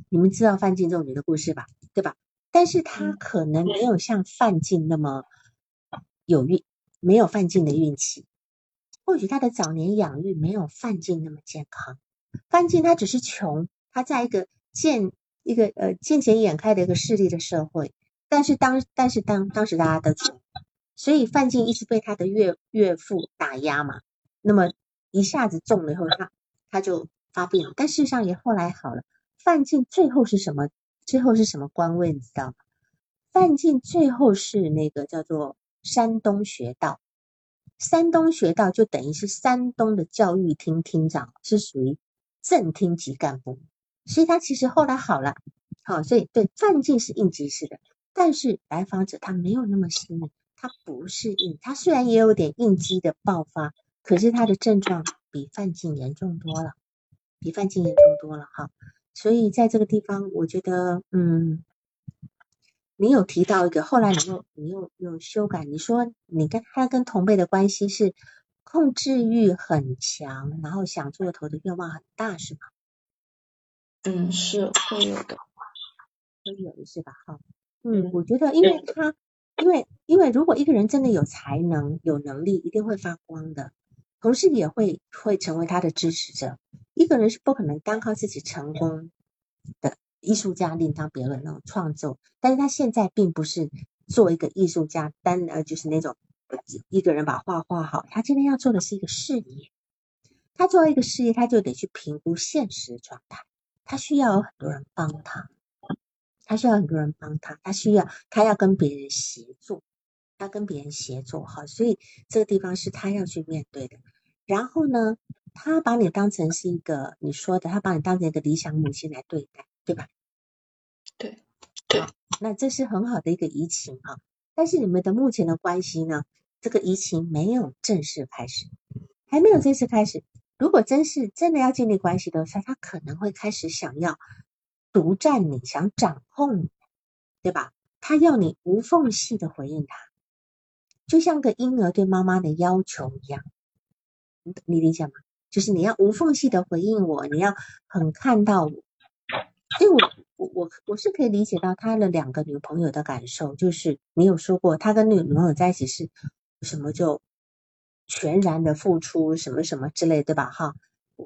你们知道范进中举的故事吧？对吧？但是他可能没有像范进那么有运，没有范进的运气。或许他的早年养育没有范进那么健康，范进他只是穷，他在一个见一个呃见钱眼开的一个势力的社会，但是当但是当当时大家都，所以范进一直被他的岳岳父打压嘛，那么一下子中了以后，他他就发病了，但事实上也后来好了。范进最后是什么？最后是什么官位？你知道吗？范进最后是那个叫做山东学道。山东学道就等于是山东的教育厅厅长，是属于正厅级干部，所以他其实后来好了，好，所以对范进是应急式的，但是来访者他没有那么幸运，他不是应，他虽然也有点应激的爆发，可是他的症状比范进严重多了，比范进严重多了哈，所以在这个地方，我觉得，嗯。你有提到一个，后来你又你又又修改，你说你跟他跟同辈的关系是控制欲很强，然后想做头的愿望很大，是吗？嗯，是会有的，会有一些吧？哈，嗯，我觉得因为他，因为因为如果一个人真的有才能、有能力，一定会发光的，同事也会会成为他的支持者。一个人是不可能单靠自己成功的。艺术家另当别论，那种创作，但是他现在并不是做一个艺术家，单呃就是那种一个人把画画好，他今天要做的是一个事业，他做一个事业，他就得去评估现实状态，他需要有很多人帮他，他需要很多人帮他，他需要他要跟别人协作，他跟别人协作哈，所以这个地方是他要去面对的。然后呢，他把你当成是一个你说的，他把你当成一个理想母亲来对待。对吧？对，对，那这是很好的一个移情啊。但是你们的目前的关系呢？这个移情没有正式开始，还没有正式开始。如果真是真的要建立关系的时候，他可能会开始想要独占你，想掌控你，对吧？他要你无缝隙的回应他，就像个婴儿对妈妈的要求一样。你你理解吗？就是你要无缝隙的回应我，你要很看到我。所以我我我我是可以理解到他的两个女朋友的感受，就是你有说过他跟女女朋友在一起是什么就全然的付出什么什么之类，对吧？哈，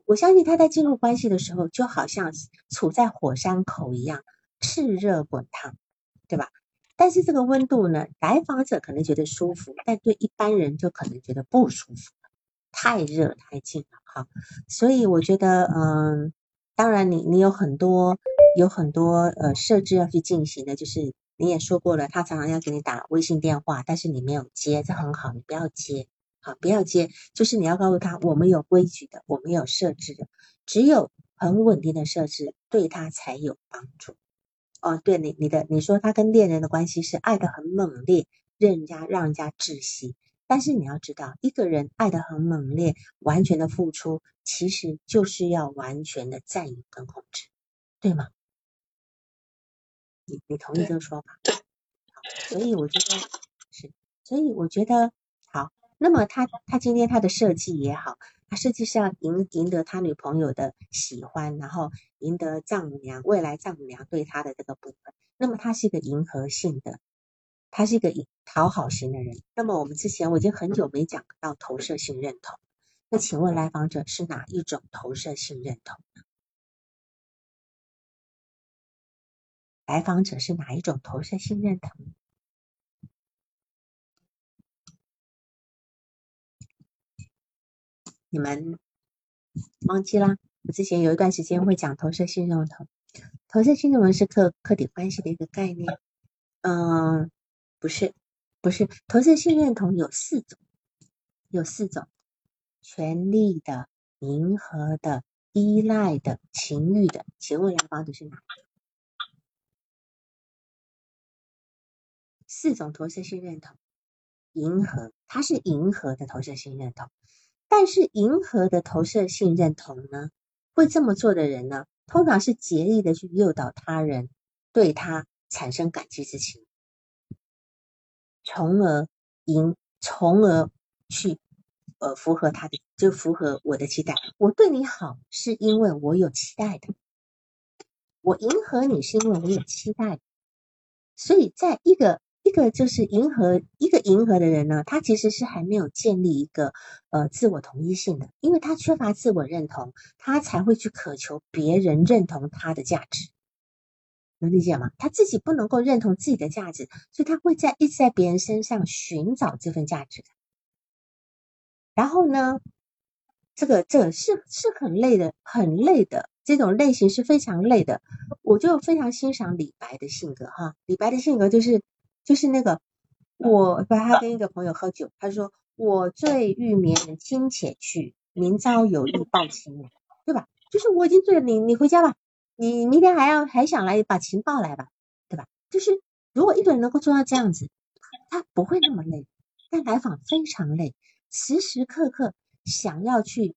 我相信他在进入关系的时候就好像处在火山口一样，炽热滚烫，对吧？但是这个温度呢，来访者可能觉得舒服，但对一般人就可能觉得不舒服，太热太近了，哈。所以我觉得，嗯。当然，你你有很多有很多呃设置要去进行的，就是你也说过了，他常常要给你打微信电话，但是你没有接，这很好，你不要接，好不要接，就是你要告诉他，我们有规矩的，我们有设置的，只有很稳定的设置对他才有帮助。哦，对你你的你说他跟恋人的关系是爱的很猛烈，让人家让人家窒息，但是你要知道，一个人爱的很猛烈，完全的付出，其实就是要完全的占有跟控制，对吗？你你同意这个说法？对。所以我觉得是，所以我觉得好。那么他他今天他的设计也好，他设计是要赢赢得他女朋友的喜欢，然后赢得丈母娘未来丈母娘对他的这个部分。那么他是一个迎合性的，他是一个讨好型的人。那么我们之前我已经很久没讲到投射性认同，那请问来访者是哪一种投射性认同呢？来访者是哪一种投射性认同？你们忘记啦？我之前有一段时间会讲投射性认同。投射性认同是客客体关系的一个概念。嗯，不是，不是。投射性认同有四种，有四种：权力的、迎合的、依赖的、情欲的。请问来访者是哪？四种投射性认同，迎合，它是迎合的投射性认同。但是迎合的投射性认同呢，会这么做的人呢，通常是竭力的去诱导他人对他产生感激之情，从而赢，从而去呃符合他的，就符合我的期待。我对你好是因为我有期待的，我迎合你是因为我有期待，所以在一个。一个就是迎合一个迎合的人呢，他其实是还没有建立一个呃自我同一性的，因为他缺乏自我认同，他才会去渴求别人认同他的价值，能理解吗？他自己不能够认同自己的价值，所以他会在一直在别人身上寻找这份价值感。然后呢，这个这是是很累的，很累的这种类型是非常累的。我就非常欣赏李白的性格哈，李白的性格就是。就是那个，我把他跟一个朋友喝酒，他说我醉欲眠，卿且去，明朝有意抱卿，对吧？就是我已经醉了，你你回家吧，你明天还要还想来把情抱来吧，对吧？就是如果一个人能够做到这样子，他不会那么累，但来访非常累，时时刻刻想要去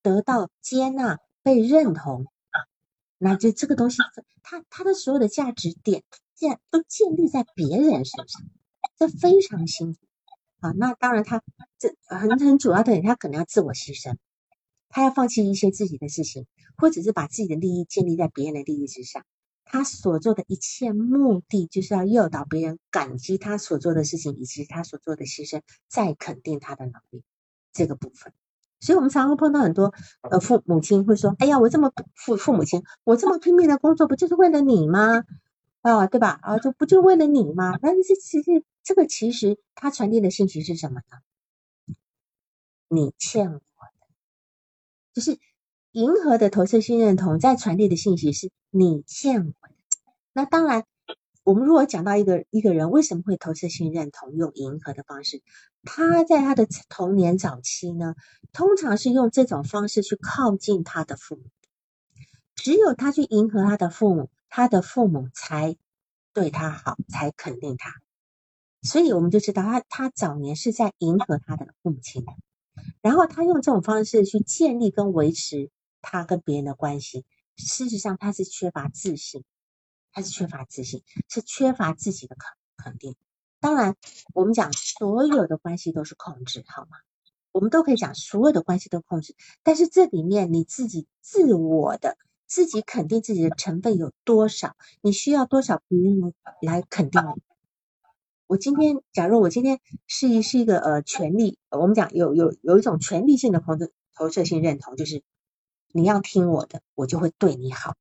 得到接纳、被认同，那就这个东西，他他的所有的价值点。建都建立在别人身上，这非常辛苦啊。那当然，他这很很主要的，他可能要自我牺牲，他要放弃一些自己的事情，或者是把自己的利益建立在别人的利益之上。他所做的一切目的，就是要诱导别人感激他所做的事情，以及他所做的牺牲，再肯定他的能力这个部分。所以，我们常会碰到很多呃父母亲会说：“哎呀，我这么父父母亲，我这么拼命的工作，不就是为了你吗？”啊，对吧？啊，就不就为了你吗？那这其实这个其实他传递的信息是什么呢？你欠我的，就是银河的投射性认同在传递的信息是你欠我的。那当然，我们如果讲到一个一个人为什么会投射性认同用银河的方式，他在他的童年早期呢，通常是用这种方式去靠近他的父母，只有他去迎合他的父母。他的父母才对他好，才肯定他，所以我们就知道他他早年是在迎合他的父母亲的，然后他用这种方式去建立跟维持他跟别人的关系。事实上，他是缺乏自信，他是缺乏自信，是缺乏自己的肯肯定。当然，我们讲所有的关系都是控制，好吗？我们都可以讲所有的关系都控制，但是这里面你自己自我的。自己肯定自己的成分有多少？你需要多少别人来肯定你？我今天，假如我今天是一是一个呃权利，我们讲有有有一种权利性的投投射性认同，就是你要听我的，我就会对你好，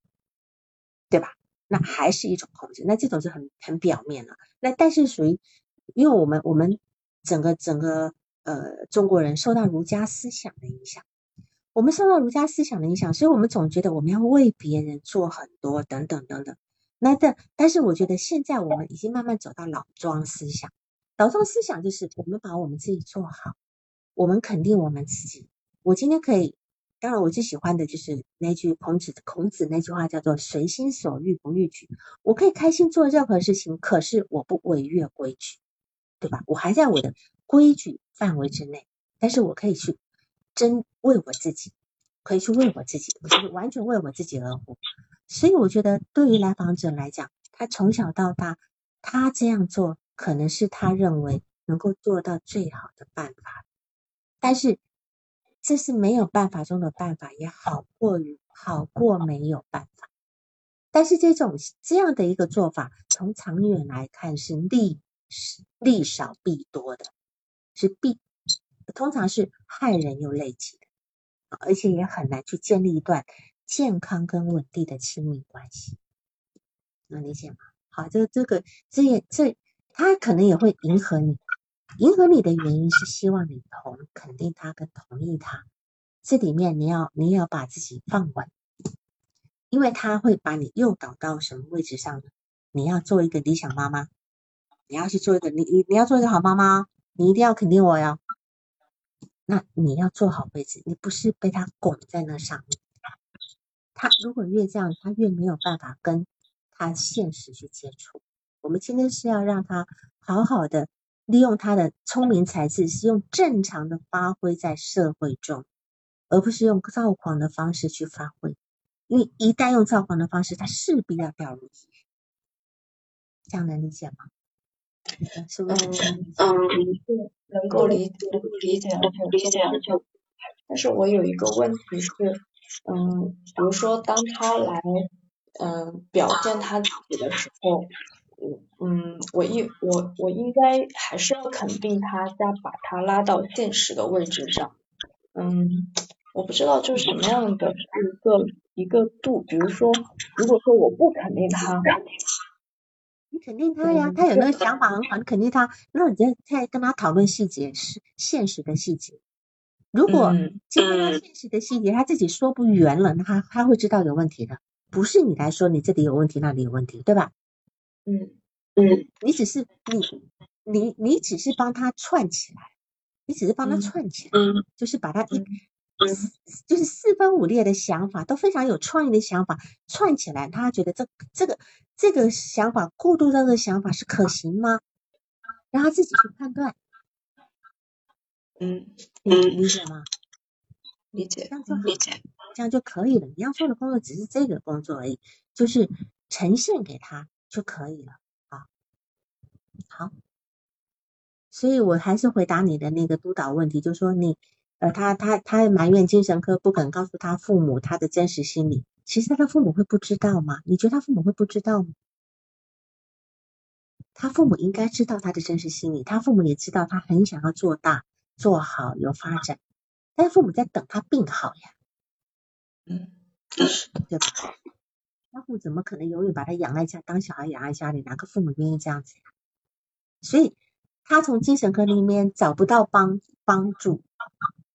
对吧？那还是一种控制，那这种是很很表面了。那但是属于，因为我们我们整个整个呃中国人受到儒家思想的影响。我们受到儒家思想的影响，所以我们总觉得我们要为别人做很多，等等等等。那但但是，我觉得现在我们已经慢慢走到老庄思想。老庄思想就是我们把我们自己做好，我们肯定我们自己。我今天可以，当然我最喜欢的就是那句孔子孔子那句话叫做“随心所欲不逾矩”。我可以开心做任何事情，可是我不违越规矩，对吧？我还在我的规矩范围之内，但是我可以去真为我自己，可以去为我自己，我是完全为我自己而活。所以我觉得对于来访者来讲，他从小到大，他这样做可能是他认为能够做到最好的办法，但是这是没有办法中的办法，也好过于好过没有办法。但是这种这样的一个做法，从长远来看是利是利少弊多的，是弊，通常是害人又累己的，而且也很难去建立一段健康跟稳定的亲密关系，能理解吗？好，这这个这也这他可能也会迎合你，迎合你的原因是希望你同肯定他跟同意他，这里面你要你要把自己放稳。因为他会把你诱导到什么位置上呢？你要做一个理想妈妈，你要去做一个你你你要做一个好妈妈，你一定要肯定我哟。那你要坐好位置，你不是被他拱在那上面。他如果越这样，他越没有办法跟他现实去接触。我们今天是要让他好好的利用他的聪明才智，是用正常的发挥在社会中，而不是用躁狂的方式去发挥。因为一旦用躁狂的方式，他势必要掉入地狱，这样能理解吗？是不是？嗯，能够理解，理解，理解，就。但是我有一个问题是，嗯，比如说当他来，嗯，表现他自己的时候，嗯，我应我我应该还是要肯定他，再把他拉到现实的位置上，嗯。我不知道就是什么样的一个一个度，比如说，如果说我不肯定他，你肯定他呀，他有那个想法很好，你肯定他，那你再再跟他讨论细节，是现实的细节。如果今天他现实的细节他自己说不圆了，那他他会知道有问题的，不是你来说你这里有问题那里有问题，对吧？嗯嗯，你只是你你你只是帮他串起来，你只是帮他串起来，就是把他一。就是四分五裂的想法，都非常有创意的想法串起来，他觉得这这个这个想法过渡到这个想法是可行吗？让他自己去判断。嗯嗯，理解吗？理解，这样就理解，这样就可以了。你要做的工作只是这个工作而已，就是呈现给他就可以了啊。好，所以我还是回答你的那个督导问题，就是说你。呃，他他他埋怨精神科不肯告诉他父母他的真实心理，其实他的父母会不知道吗？你觉得他父母会不知道吗？他父母应该知道他的真实心理，他父母也知道他很想要做大做好有发展，但是父母在等他病好呀，嗯，对吧？他父母怎么可能永远把他养在家当小孩养在家里？哪个父母愿意这样子呀？所以他从精神科里面找不到帮帮助。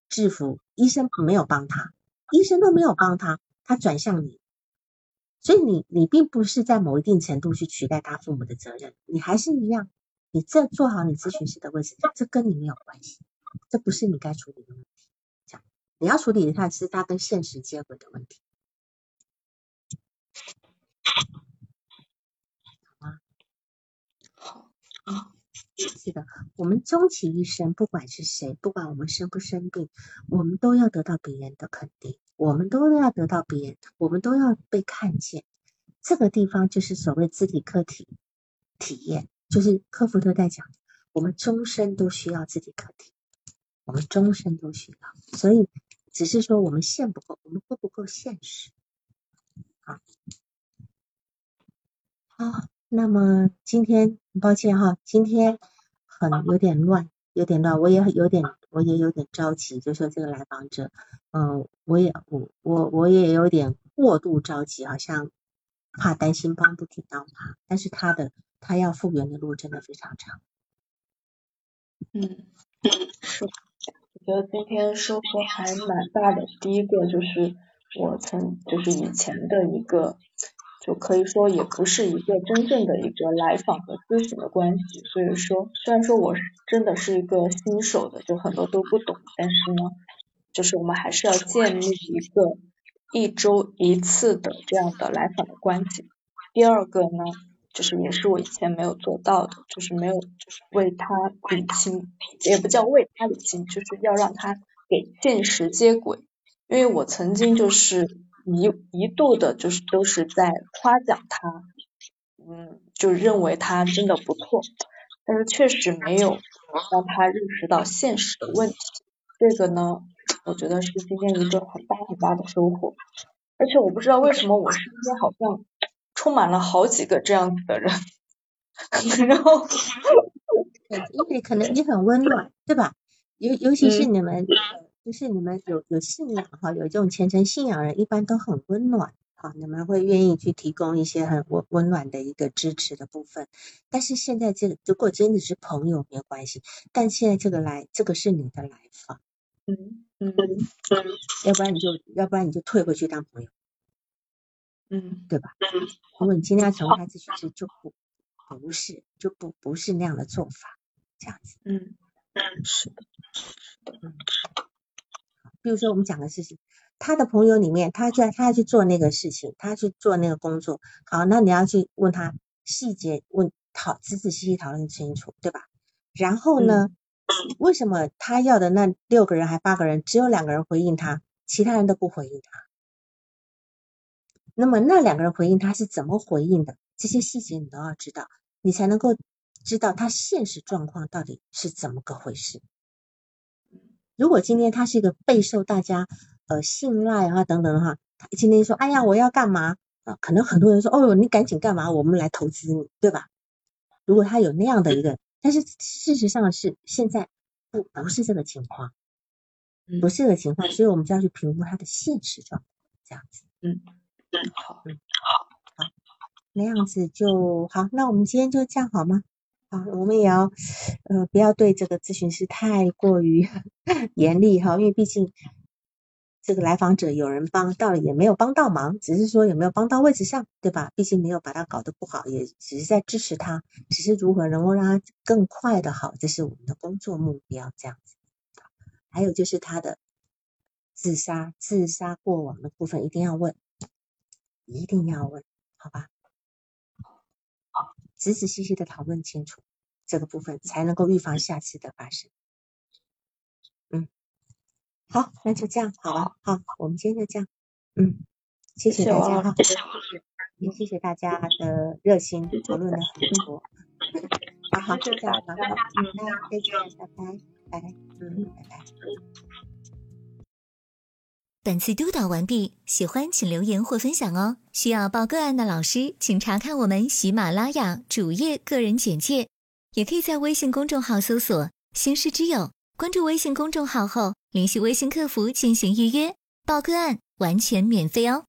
制服医生没有帮他，医生都没有帮他，他转向你，所以你你并不是在某一定程度去取代他父母的责任，你还是一样，你这做好你咨询师的位置，这跟你没有关系，这不是你该处理的问题，这样你要处理的他是他跟现实接轨的问题，好吗？好啊。是的，我们终其一生，不管是谁，不管我们生不生病，我们都要得到别人的肯定，我们都要得到别人，我们都要被看见。这个地方就是所谓自体客体体验，就是科福特在讲，我们终身都需要自体客体，我们终身都需要。所以只是说我们现不够，我们够不够现实？好，好。那么今天很抱歉哈，今天很有点乱，有点乱，我也有点，我也有点着急，就说这个来访者，嗯，我也我我我也有点过度着急，好像怕担心帮不到他，但是他的他要复原的路真的非常长。嗯，是，我觉得今天收获还蛮大的。第一个就是我曾就是以前的一个。就可以说也不是一个真正的一个来访和咨询的关系，所以说虽然说我是真的是一个新手的，就很多都不懂，但是呢，就是我们还是要建立一个一周一次的这样的来访的关系。第二个呢，就是也是我以前没有做到的，就是没有就是为他理清，也不叫为他理清，就是要让他给现实接轨。因为我曾经就是一一度的，就是都是在夸奖他，嗯，就认为他真的不错，但是确实没有让他认识到现实的问题。这个呢，我觉得是今天一个很大很大的收获。而且我不知道为什么我身边好像充满了好几个这样子的人，然后，因为可能你很温暖，对吧？尤尤其是你们。就是你们有有信仰哈，有这种虔诚信仰人，一般都很温暖哈，你们会愿意去提供一些很温温暖的一个支持的部分。但是现在这个如果真的是朋友没有关系，但现在这个来这个是你的来访，嗯嗯，要不然你就要不然你就退回去当朋友，嗯，对吧？如果你今天要成为他咨询师，就不不是就不不是那样的做法，这样子，嗯嗯，是的，是的，嗯。比如说我们讲的事情，他的朋友里面，他在他要去做那个事情，他去做那个工作，好，那你要去问他细节，问讨仔仔细细讨论清楚，对吧？然后呢，为什么他要的那六个人还八个人，只有两个人回应他，其他人都不回应他？那么那两个人回应他是怎么回应的？这些细节你都要知道，你才能够知道他现实状况到底是怎么个回事。如果今天他是一个备受大家呃信赖啊等等的话，他今天说哎呀我要干嘛啊？可能很多人说哦你赶紧干嘛？我们来投资你，对吧？如果他有那样的一个，但是事实上是现在不不是这个情况，不是这个情况，所以我们就要去评估他的现实状况，这样子。嗯嗯好嗯好好那样子就好。那我们今天就这样好吗？我们也要呃不要对这个咨询师太过于 严厉哈，因为毕竟这个来访者有人帮到了也没有帮到忙，只是说有没有帮到位置上，对吧？毕竟没有把他搞得不好，也只是在支持他，只是如何能够让他更快的好，这是我们的工作目标这样子。还有就是他的自杀自杀过往的部分一定要问，一定要问，好吧？仔仔细细的讨论清楚这个部分，才能够预防下次的发生。嗯，好，那就这样好了。好，我们今天就这样。嗯，谢谢大家哈，也谢谢大家的热心讨论的很多。好好，就这样，好，那再见，拜拜，拜，嗯，拜拜。本次督导完毕，喜欢请留言或分享哦。需要报个案的老师，请查看我们喜马拉雅主页个人简介，也可以在微信公众号搜索“星师之友”，关注微信公众号后，联系微信客服进行预约报个案，完全免费哦。